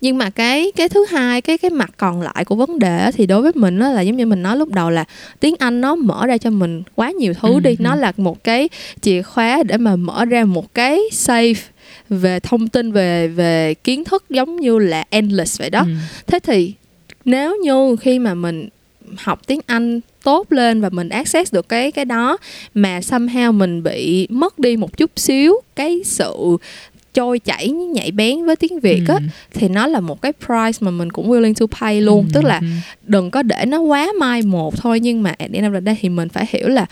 nhưng mà cái cái thứ hai cái cái mặt còn lại của vấn đề thì đối với mình là giống như mình nói lúc đầu là tiếng Anh nó mở ra cho mình quá nhiều thứ Ừ, đi ừ. nó là một cái chìa khóa để mà mở ra một cái safe về thông tin về về kiến thức giống như là endless vậy đó Ừ. thế thì nếu như khi mà mình học tiếng Anh tốt lên và mình access được cái cái đó mà somehow mình bị mất đi một chút xíu cái sự trôi chảy nhạy bén với tiếng Việt á Ừ. thì nó là một cái price mà mình cũng willing to pay luôn Ừ. tức là Ừ. đừng có để nó quá mai một thôi nhưng mà at the end of the day thì mình phải hiểu là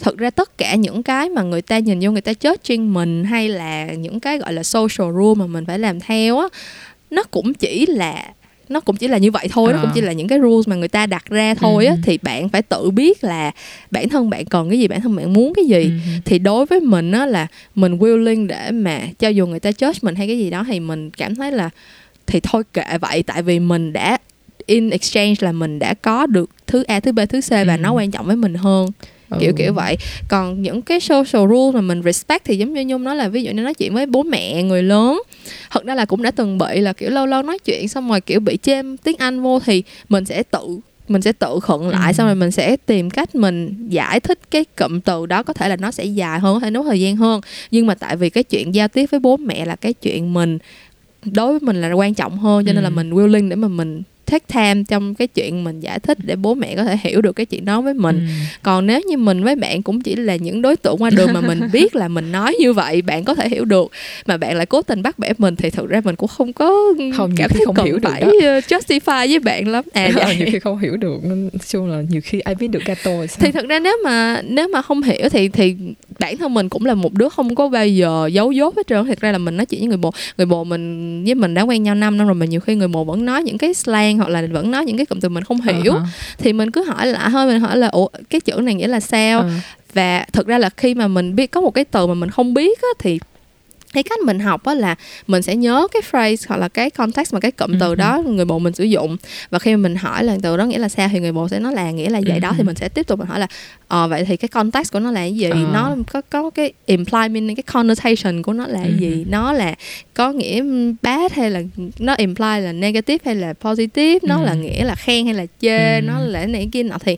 thực ra tất cả những cái mà người ta nhìn vô người ta judging mình hay là những cái gọi là social rule mà mình phải làm theo á nó cũng chỉ là nó cũng chỉ là như vậy thôi nó Ờ. cũng chỉ là những cái rules mà người ta đặt ra thôi á Ừ. thì bạn phải tự biết là bản thân bạn cần cái gì bản thân bạn muốn cái gì Ừ. thì đối với mình á là mình willing để mà cho dù người ta judge mình hay cái gì đó thì mình cảm thấy là thì thôi kệ vậy tại vì mình đã in exchange là mình đã có được thứ A thứ B thứ C và Ừ. nó quan trọng với mình hơn kiểu Ừ. kiểu vậy còn những cái social rule mà mình respect thì giống như nhung nói là ví dụ như nói chuyện với bố mẹ người lớn thật ra là cũng đã từng bị là kiểu lâu lâu nói chuyện xong rồi kiểu bị chêm tiếng anh vô thì mình sẽ tự mình sẽ tự khựng lại Ừ. xong rồi mình sẽ tìm cách mình giải thích cái cụm từ đó có thể là nó sẽ dài hơn có thể nấu thời gian hơn nhưng mà tại vì cái chuyện giao tiếp với bố mẹ là cái chuyện mình đối với mình là quan trọng hơn cho nên là Ừ. mình willing để mà mình take time trong cái chuyện mình giải thích để bố mẹ có thể hiểu được cái chuyện đó với mình Ừ. còn nếu như mình với bạn cũng chỉ là những đối tượng qua đường mà mình biết là mình nói như vậy bạn có thể hiểu được mà bạn lại cố tình bắt bẻ mình thì thực ra mình cũng không có Không, cảm thấy không cần hiểu được phải đó. uh, justify với bạn lắm à Ờ, dạ. nhiều khi không hiểu được nên chung là nhiều khi ai biết được gato sao thì thật ra nếu mà nếu mà không hiểu thì thì bản thân mình cũng là một đứa không có bao giờ giấu dốt hết trơn thật ra là mình nói chuyện với người bồ người bồ mình với mình đã quen nhau 5 năm rồi mà nhiều khi người bồ vẫn nói những cái slang hoặc là vẫn nói những cái cụm từ mình không hiểu Ờ hả? thì mình cứ hỏi lại thôi mình hỏi là ủa cái chữ này nghĩa là sao Ờ. và thực ra là khi mà mình biết có một cái từ mà mình không biết á, thì cái cách mình học á là mình sẽ nhớ cái phrase hoặc là cái context mà cái cụm từ Ừ. đó người bồ mình sử dụng và khi mà mình hỏi là từ đó nghĩa là sao thì người bồ sẽ nói là nghĩa là vậy đó Ừ. thì mình sẽ tiếp tục mình hỏi là ờ vậy thì cái context của nó là cái gì Ờ. nó có có cái imply meaning cái connotation của nó là cái Ừ. gì nó là có nghĩa bad hay là nó imply là negative hay là positive nó Ừ. là nghĩa là khen hay là chê Ừ. nó là này kia nọ thì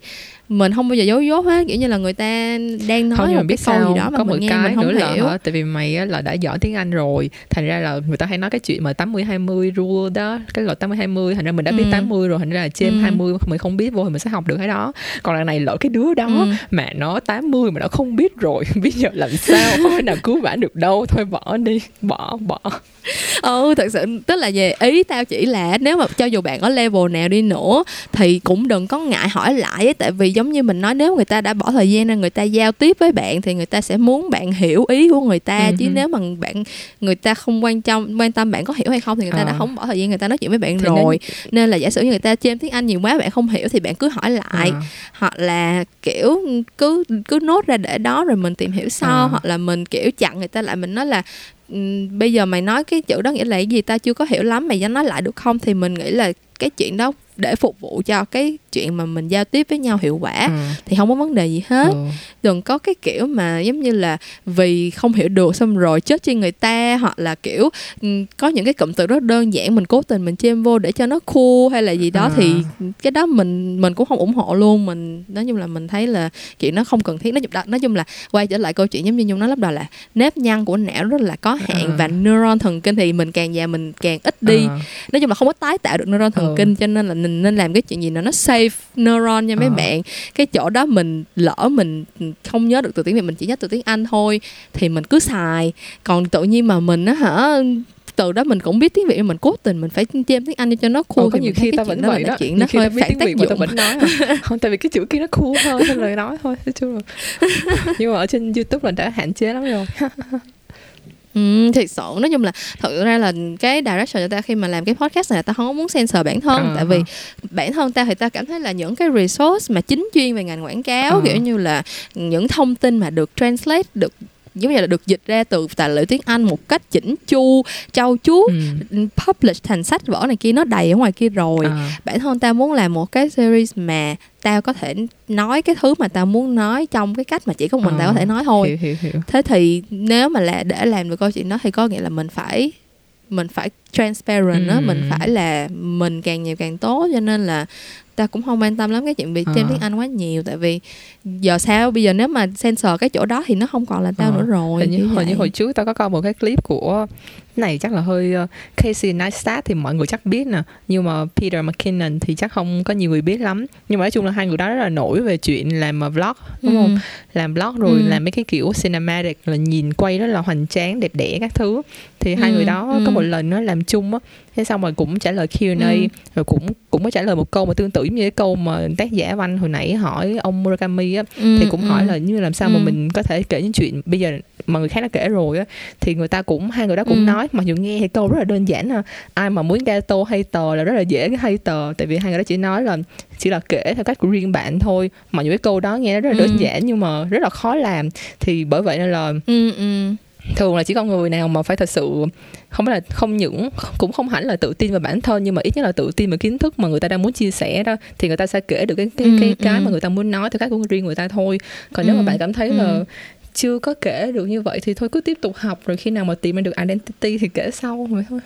mình không bao giờ dối dốt hết kiểu như là người ta đang nói không nhưng mà biết cái câu sao gì đó mà có mình nghe cái mình không nữa là hiểu hả tại vì mày là đã giỏi tiếng Anh rồi thành ra là người ta hay nói cái chuyện mà 80 20 rule đó cái luật 80 20 thành ra mình đã biết Ừ. 80 rồi thành ra là trên Ừ. 20 mình không biết vô thì mình sẽ học được cái đó còn lần này lỡ cái đứa đó Ừ. mà nó 80 mà nó không biết rồi. Bây giờ làm sao? Không thể nào cứu vãn được đâu. Thôi bỏ đi bỏ bỏ. Ừ thật sự tức là về ý tao chỉ là nếu mà cho dù bạn ở level nào đi nữa thì cũng đừng có ngại hỏi lại ấy, tại vì giống như mình nói nếu người ta đã bỏ thời gian ra người ta giao tiếp với bạn thì người ta sẽ muốn bạn hiểu ý của người ta. Ừ chứ hứ. nếu mà bạn người ta không quan trọng quan tâm bạn có hiểu hay không thì người ta Ờ. đã không bỏ thời gian người ta nói chuyện với bạn Thì rồi. Nên là giả sử như người ta chêm tiếng anh nhiều quá bạn không hiểu thì bạn cứ hỏi lại. À. hoặc là kiểu cứ cứ nốt ra để đó rồi mình tìm hiểu sau À. hoặc là mình kiểu chặn người ta lại mình nói là "Ừm, bây giờ mày nói cái chữ đó nghĩa là cái gì ta chưa có hiểu lắm mày dám nói lại được không thì mình nghĩ là cái chuyện đó để phục vụ cho cái chuyện mà mình giao tiếp với nhau hiệu quả Ừ. thì không có vấn đề gì hết Ừ. đừng có cái kiểu mà giống như là vì không hiểu được xong rồi chết trên người ta hoặc là kiểu ừm, có những cái cụm từ rất đơn giản mình cố tình mình chêm vô để cho nó cool hay là gì đó À. thì cái đó mình mình cũng không ủng hộ luôn mình nói chung là mình thấy là chuyện nó không cần thiết nói chung nói chung là quay trở lại câu chuyện giống như nhung nói lúc đầu là nếp nhăn của não rất là có hạn À. và neuron thần kinh thì mình càng già mình càng ít đi À. nói chung là không có tái tạo được neuron thần Ừ. kinh cho nên là mình nên làm cái chuyện gì nó nó safe neuron nha mấy Ờ. bạn. Cái chỗ đó mình lỡ mình không nhớ được từ tiếng việt mình chỉ nhớ từ tiếng anh thôi thì mình cứ xài. Còn tự nhiên mà mình á hả từ đó mình cũng biết tiếng việt mình cố tình mình phải chêm tiếng anh cho nó cool có nhiều mình khi ta vẫn vậy đó. chuyện nó hơi phản tiếng tác việt mà ta dụng vẫn nói à. không tại vì cái chữ kia nó cool hơn lời nói thôi nói chung là. Nhưng mà ở trên youtube là đã hạn chế lắm rồi Ừ, thiệt sự nói chung là thật ra là cái direction cho ta khi mà làm cái podcast này là ta không có muốn censor bản thân. Ờ, tại vì bản thân ta thì ta cảm thấy là những cái resource mà chính chuyên về ngành quảng cáo Ờ. kiểu như là những thông tin mà được translate được giống như là được dịch ra từ tài liệu tiếng Anh một cách chỉnh chu, trau chuốt, ừ. publish thành sách vở này kia nó đầy ở ngoài kia rồi. À. Bản thân tao muốn làm một cái series mà tao có thể nói cái thứ mà tao muốn nói trong cái cách mà chỉ có mình Ờ. tao có thể nói thôi hiểu hiểu hiểu thế thì nếu mà là để làm được câu chuyện đó thì có nghĩa là mình phải mình phải transparent đó Ừ. mình phải là mình càng nhiều càng tốt cho nên là ta cũng không quan tâm lắm cái chuyện bị thêm tiếng Anh quá nhiều tại vì giờ sao bây giờ nếu mà censor cái chỗ đó thì nó không còn là tao Ờ. nữa rồi hình như kiểu hồi như hồi trước tao có coi một cái clip của này chắc là hơi uh, Casey Neistat thì mọi người chắc biết nè nhưng mà Peter McKinnon thì chắc không có nhiều người biết lắm nhưng mà nói chung là hai người đó rất là nổi về chuyện làm uh, vlog đúng không Ừ. làm blog rồi Ừ. làm mấy cái kiểu cinematic là nhìn quay rất là hoành tráng đẹp đẽ các thứ thì hai Ừ, người đó ừ. có một lần nó làm chung á thế xong rồi cũng trả lời Q&A Ừ. rồi cũng cũng có trả lời một câu mà tương tự như cái câu mà tác giả văn hồi nãy hỏi ông Murakami á Ừ, thì cũng ừ. hỏi là như làm sao mà Ừ. mình có thể kể những chuyện bây giờ mà người khác đã kể rồi á thì người ta cũng hai người đó cũng Ừ. nói mặc dù nghe thì câu rất là đơn giản à ai mà muốn gato hater là rất là dễ cái hater tại vì hai người đó chỉ nói là chỉ là kể theo cách của riêng bạn thôi mà những cái câu đó nghe rất là đơn Ừ. giản nhưng mà rất là khó làm thì bởi vậy nên là ừ, ừ. thường là chỉ có người nào mà phải thật sự không phải là không những cũng không hẳn là tự tin vào bản thân nhưng mà ít nhất là tự tin vào kiến thức mà người ta đang muốn chia sẻ đó thì người ta sẽ kể được cái cái Ừ, cái, cái ừ. mà người ta muốn nói theo cách của riêng người ta thôi còn nếu Ừ, mà bạn cảm thấy ừ. là chưa có kể được như vậy thì thôi cứ tiếp tục học rồi khi nào mà tìm ra được identity thì kể sau vậy thôi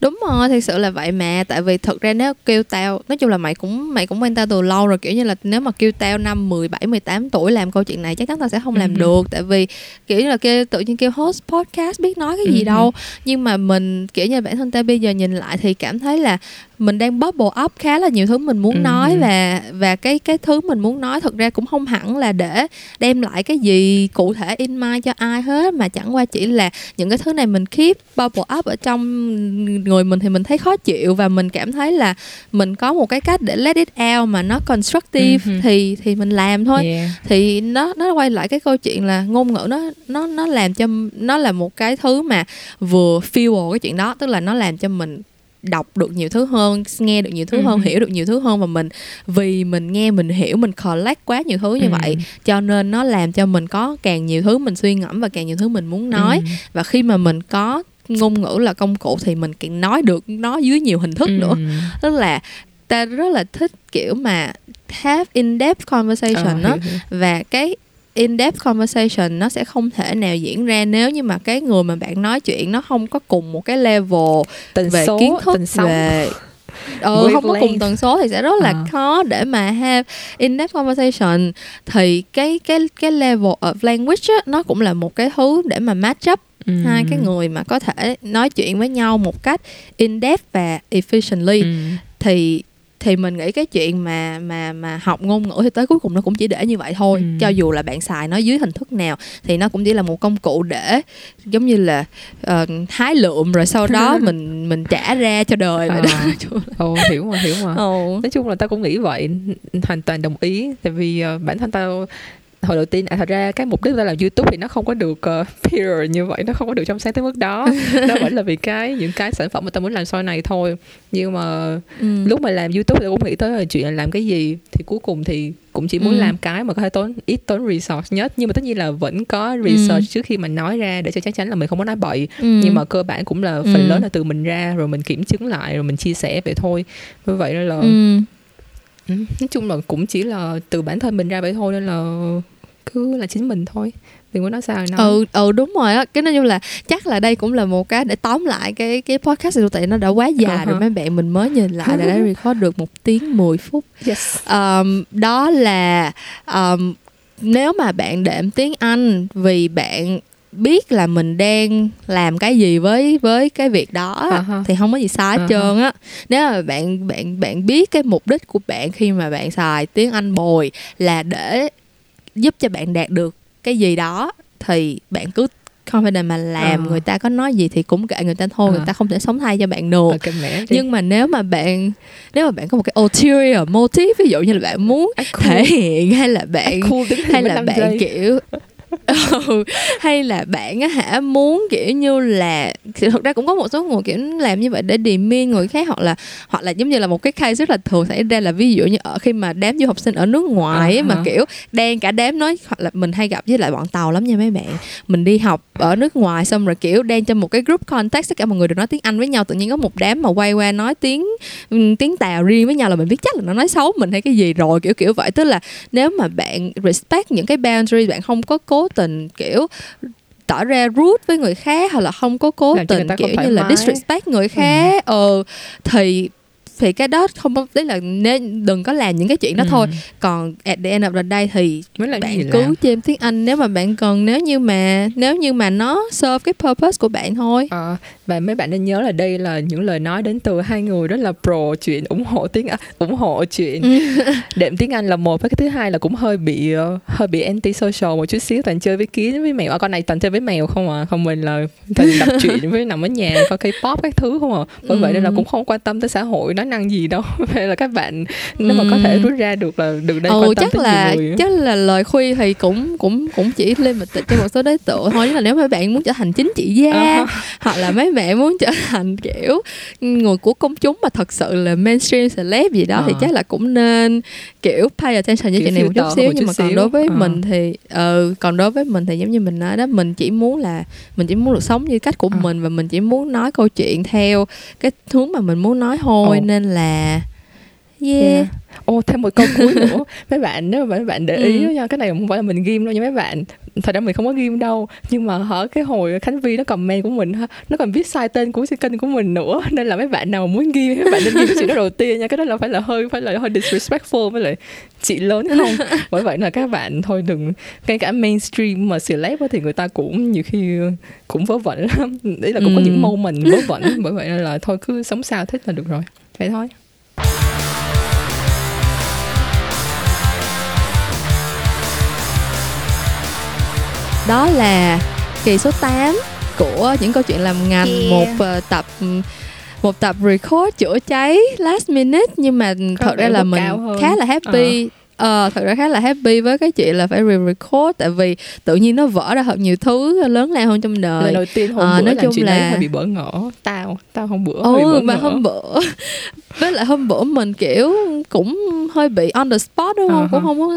đúng rồi thực sự là vậy mà tại vì thực ra nếu kêu tao nói chung là mày cũng mày cũng quen tao từ lâu rồi kiểu như là nếu mà kêu tao năm 17, 18 tuổi làm câu chuyện này chắc chắn tao sẽ không làm Ừ. được tại vì kiểu như là kêu tự nhiên kêu host podcast biết nói cái gì Ừ. đâu nhưng mà mình kiểu như bản thân tao bây giờ nhìn lại thì cảm thấy là mình đang bubble up khá là nhiều thứ mình muốn Ừ. nói và và cái cái thứ mình muốn nói thực ra cũng không hẳn là để đem lại cái gì cụ thể in mind cho ai hết mà chẳng qua chỉ là những cái thứ này mình keep bubble up ở trong người mình thì mình thấy khó chịu và mình cảm thấy là mình có một cái cách để let it out mà nó constructive Ừ. thì thì mình làm thôi Yeah. thì nó nó quay lại cái câu chuyện là ngôn ngữ nó nó nó làm cho nó là một cái thứ mà vừa fuel cái chuyện đó tức là nó làm cho mình đọc được nhiều thứ hơn nghe được nhiều thứ hơn Ừ. hiểu được nhiều thứ hơn và mình vì mình nghe mình hiểu mình collect quá nhiều thứ như Ừ. vậy cho nên nó làm cho mình có càng nhiều thứ mình suy ngẫm và càng nhiều thứ mình muốn nói Ừ. và khi mà mình có ngôn ngữ là công cụ thì mình càng nói được nó dưới nhiều hình thức nữa tức là ta rất là thích kiểu mà have in depth conversation Ờ, đó hiểu. và cái in-depth conversation nó sẽ không thể nào diễn ra nếu như mà cái người mà bạn nói chuyện nó không có cùng một cái level tần về số kiến thức về ừ, không có cùng tần số thì sẽ rất là À. khó để mà have in-depth conversation thì cái cái cái level of language á, nó cũng là một cái thứ để mà match up Ừ. hai cái người mà có thể nói chuyện với nhau một cách in-depth và efficiently Ừ. thì thì mình nghĩ cái chuyện mà mà mà học ngôn ngữ thì tới cuối cùng nó cũng chỉ để như vậy thôi Ừ. cho dù là bạn xài nó dưới hình thức nào thì nó cũng chỉ là một công cụ để giống như là ờ, hái lượm rồi sau đó mình mình trả ra cho đời vậy đó À. Ồ, hiểu mà hiểu mà Ồ. nói chung là tao cũng nghĩ vậy hoàn toàn đồng ý tại vì ờ, bản thân tao hồi đầu tiên à, thật ra cái mục đích tao làm youtube thì nó không có được uh, pure như vậy nó không có được trong sáng tới mức đó nó vẫn là vì cái những cái sản phẩm mà tao muốn làm sau này thôi nhưng mà Ừ. lúc mà làm youtube thì cũng nghĩ tới là chuyện là làm cái gì thì cuối cùng thì cũng chỉ muốn Ừ. làm cái mà có thể tốn ít tốn resource nhất nhưng mà tất nhiên là vẫn có research trước khi mà nói ra để cho chắc chắn là mình không có nói bậy Ừ. nhưng mà cơ bản cũng là phần Ừ. lớn là từ mình ra rồi mình kiểm chứng lại rồi mình chia sẻ vậy thôi như vậy nên là ừ. Ừ, nói chung là cũng chỉ là từ bản thân mình ra vậy thôi nên là cứ là chính mình thôi. Đừng có nói sao nói. Ừ ừ đúng rồi á. Cái nói chung là chắc là đây cũng là một cái để tóm lại cái cái podcast này tại nó đã quá dài rồi Uh-huh. mấy bạn. Mình mới nhìn lại là đã record được một tiếng 10 phút. Yes. Um, đó là um, nếu mà bạn đệm tiếng Anh vì bạn biết là mình đang làm cái gì với với cái việc đó Uh-huh. thì không có gì sai hết Uh-huh. trơn á. Nếu mà bạn bạn bạn biết cái mục đích của bạn khi mà bạn xài tiếng Anh bồi là để giúp cho bạn đạt được cái gì đó thì bạn cứ confident mà làm Ờ. người ta có nói gì thì cũng kệ người ta thôi Ờ. người ta không thể sống thay cho bạn được ok mẹ đi. nhưng mà nếu mà bạn nếu mà bạn có một cái ulterior motive ví dụ như là bạn muốn cool. thể hiện hay là bạn cool hay là 15 bạn giây. kiểu Ừ, hay là bạn á hả muốn kiểu như là thực ra cũng có một số người kiểu làm như vậy để demean người khác hoặc là hoặc là giống như là một cái case rất là thường xảy ra là ví dụ như ở khi mà đám du học sinh ở nước ngoài á, mà kiểu đang cả đám nói hoặc là mình hay gặp với lại bọn tàu lắm nha mấy bạn. Mình đi học ở nước ngoài xong rồi kiểu đang trong một cái group context tất cả mọi người đều nói tiếng Anh với nhau tự nhiên có một đám mà quay qua nói tiếng ừm, tiếng Tàu riêng với nhau là mình biết chắc là nó nói xấu mình hay cái gì rồi kiểu kiểu vậy. Tức là nếu mà bạn respect những cái boundary bạn không có cố tình kiểu tỏ ra rude với người khác hoặc là không có cố Làm tình kiểu như là disrespect người khác. Ờ thì thì cái đó không có đấy là nên đừng có làm những cái chuyện đó Ừ. thôi còn at the end of the day thì làm gì bạn làm. cứ chêm tiếng Anh nếu mà bạn cần nếu như mà nếu như mà nó serve cái purpose của bạn thôi Ờ, và mấy bạn nên nhớ là đây là những lời nói đến từ hai người rất là pro chuyện ủng hộ tiếng Anh, ủng hộ chuyện Ừ. đệm tiếng Anh là một và cái thứ hai là cũng hơi bị ờ, hơi bị anti social một chút xíu toàn chơi với kiến với mèo à, con này toàn chơi với mèo không à không mình là toàn đọc truyện với nằm ở nhà coi K-pop các thứ không à bởi vậy nên là Ừ. cũng không quan tâm tới xã hội nói năng gì đâu vậy là các bạn nếu mà có thể rút ra được là đừng nên ừ quan tâm chắc tới là nhiều người chắc là lời khuyên thì cũng cũng cũng chỉ limited cho một số đối tượng thôi nhưng là nếu mấy bạn muốn trở thành chính trị gia Ờ. hoặc là mấy bạn muốn trở thành kiểu người của công chúng mà thật sự là mainstream celeb gì đó thì Ờ. chắc là cũng nên kiểu pay attention với chuyện này một chút xíu một nhưng chút mà còn xíu. đối với Ờ. mình thì ờ còn đối với mình thì giống như mình nói đó mình chỉ muốn là mình chỉ muốn được sống như cách của Ờ. mình và mình chỉ muốn nói câu chuyện theo cái hướng mà mình muốn nói thôi Ồ. nên là yeah, Yeah. Ô thêm một câu cuối nữa. Mấy bạn nếu mà mấy bạn để ý Ừ. nha cái này không phải là mình ghim đâu nha mấy bạn. Thật ra mình không có ghim đâu. Nhưng mà hở cái hồi khánh vi nó comment của mình nó còn viết sai tên của kênh của mình nữa. Nên là mấy bạn nào muốn ghim mấy bạn nên ghim cái chuyện đó đầu tiên nha. Cái đó là phải là hơi phải là hơi disrespectful với lại chị lớn không? Bởi vậy là các bạn thôi đừng ngay cả mainstream mà celeb thì người ta cũng nhiều khi cũng vớ vẩn lắm. Đấy là cũng có Ừ. những moment vớ vẩn bởi vậy là thôi cứ sống sao thích là được rồi. Vậy thôi đó là kỳ số 8 của những câu chuyện làm ngành Yeah. một ờ, tập một tập record chữa cháy last minute. Nhưng mà Có thật ra là mình khá là happy Ờ, thật ra khá là happy với cái chuyện là phải re-record tại vì tự nhiên nó vỡ ra thật nhiều thứ lớn lao hơn trong đời. lần đầu tiên hôm Ờ, bữa nói làm chung chuyện đấy là- hơi bị bỡ ngỡ. Tao tao hôm bữa hơi ừ bỡ mà ngỡ. hôm bữa với lại hôm bữa mình kiểu cũng hơi bị on the spot đúng không? Ờ cũng không có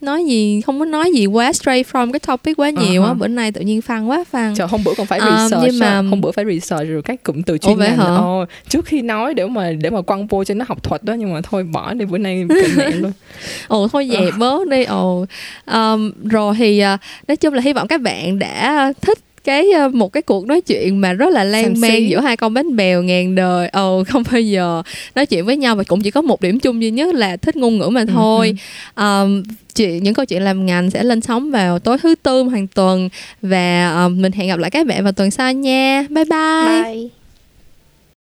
nói gì không có nói gì quá straight from cái topic quá nhiều Ờ á. Hả. bữa nay tự nhiên phăng quá phăng. Trời, hôm bữa còn phải Ờ, research nhưng mà- hôm bữa phải research rồi các cụm từ chuyên ngành? Ồ, trước khi nói để mà để mà quăng vô cho nó học thuật đó nhưng mà thôi bỏ đi bữa nay mẹ luôn ồ thôi Ờ. dẹp bớt đi. Ồ Ờm, rồi thì à, nói chung là hy vọng các bạn đã thích cái à, một cái cuộc nói chuyện mà rất là lan man giữa hai con bánh bèo ngàn đời. Ồ không bao giờ nói chuyện với nhau và cũng chỉ có một điểm chung duy nhất là thích ngôn ngữ mà thôi. Ờm, chuyện những câu chuyện làm ngành sẽ lên sóng vào tối thứ tư hàng tuần và ờm, mình hẹn gặp lại các bạn vào tuần sau nha. Bye bye. Bye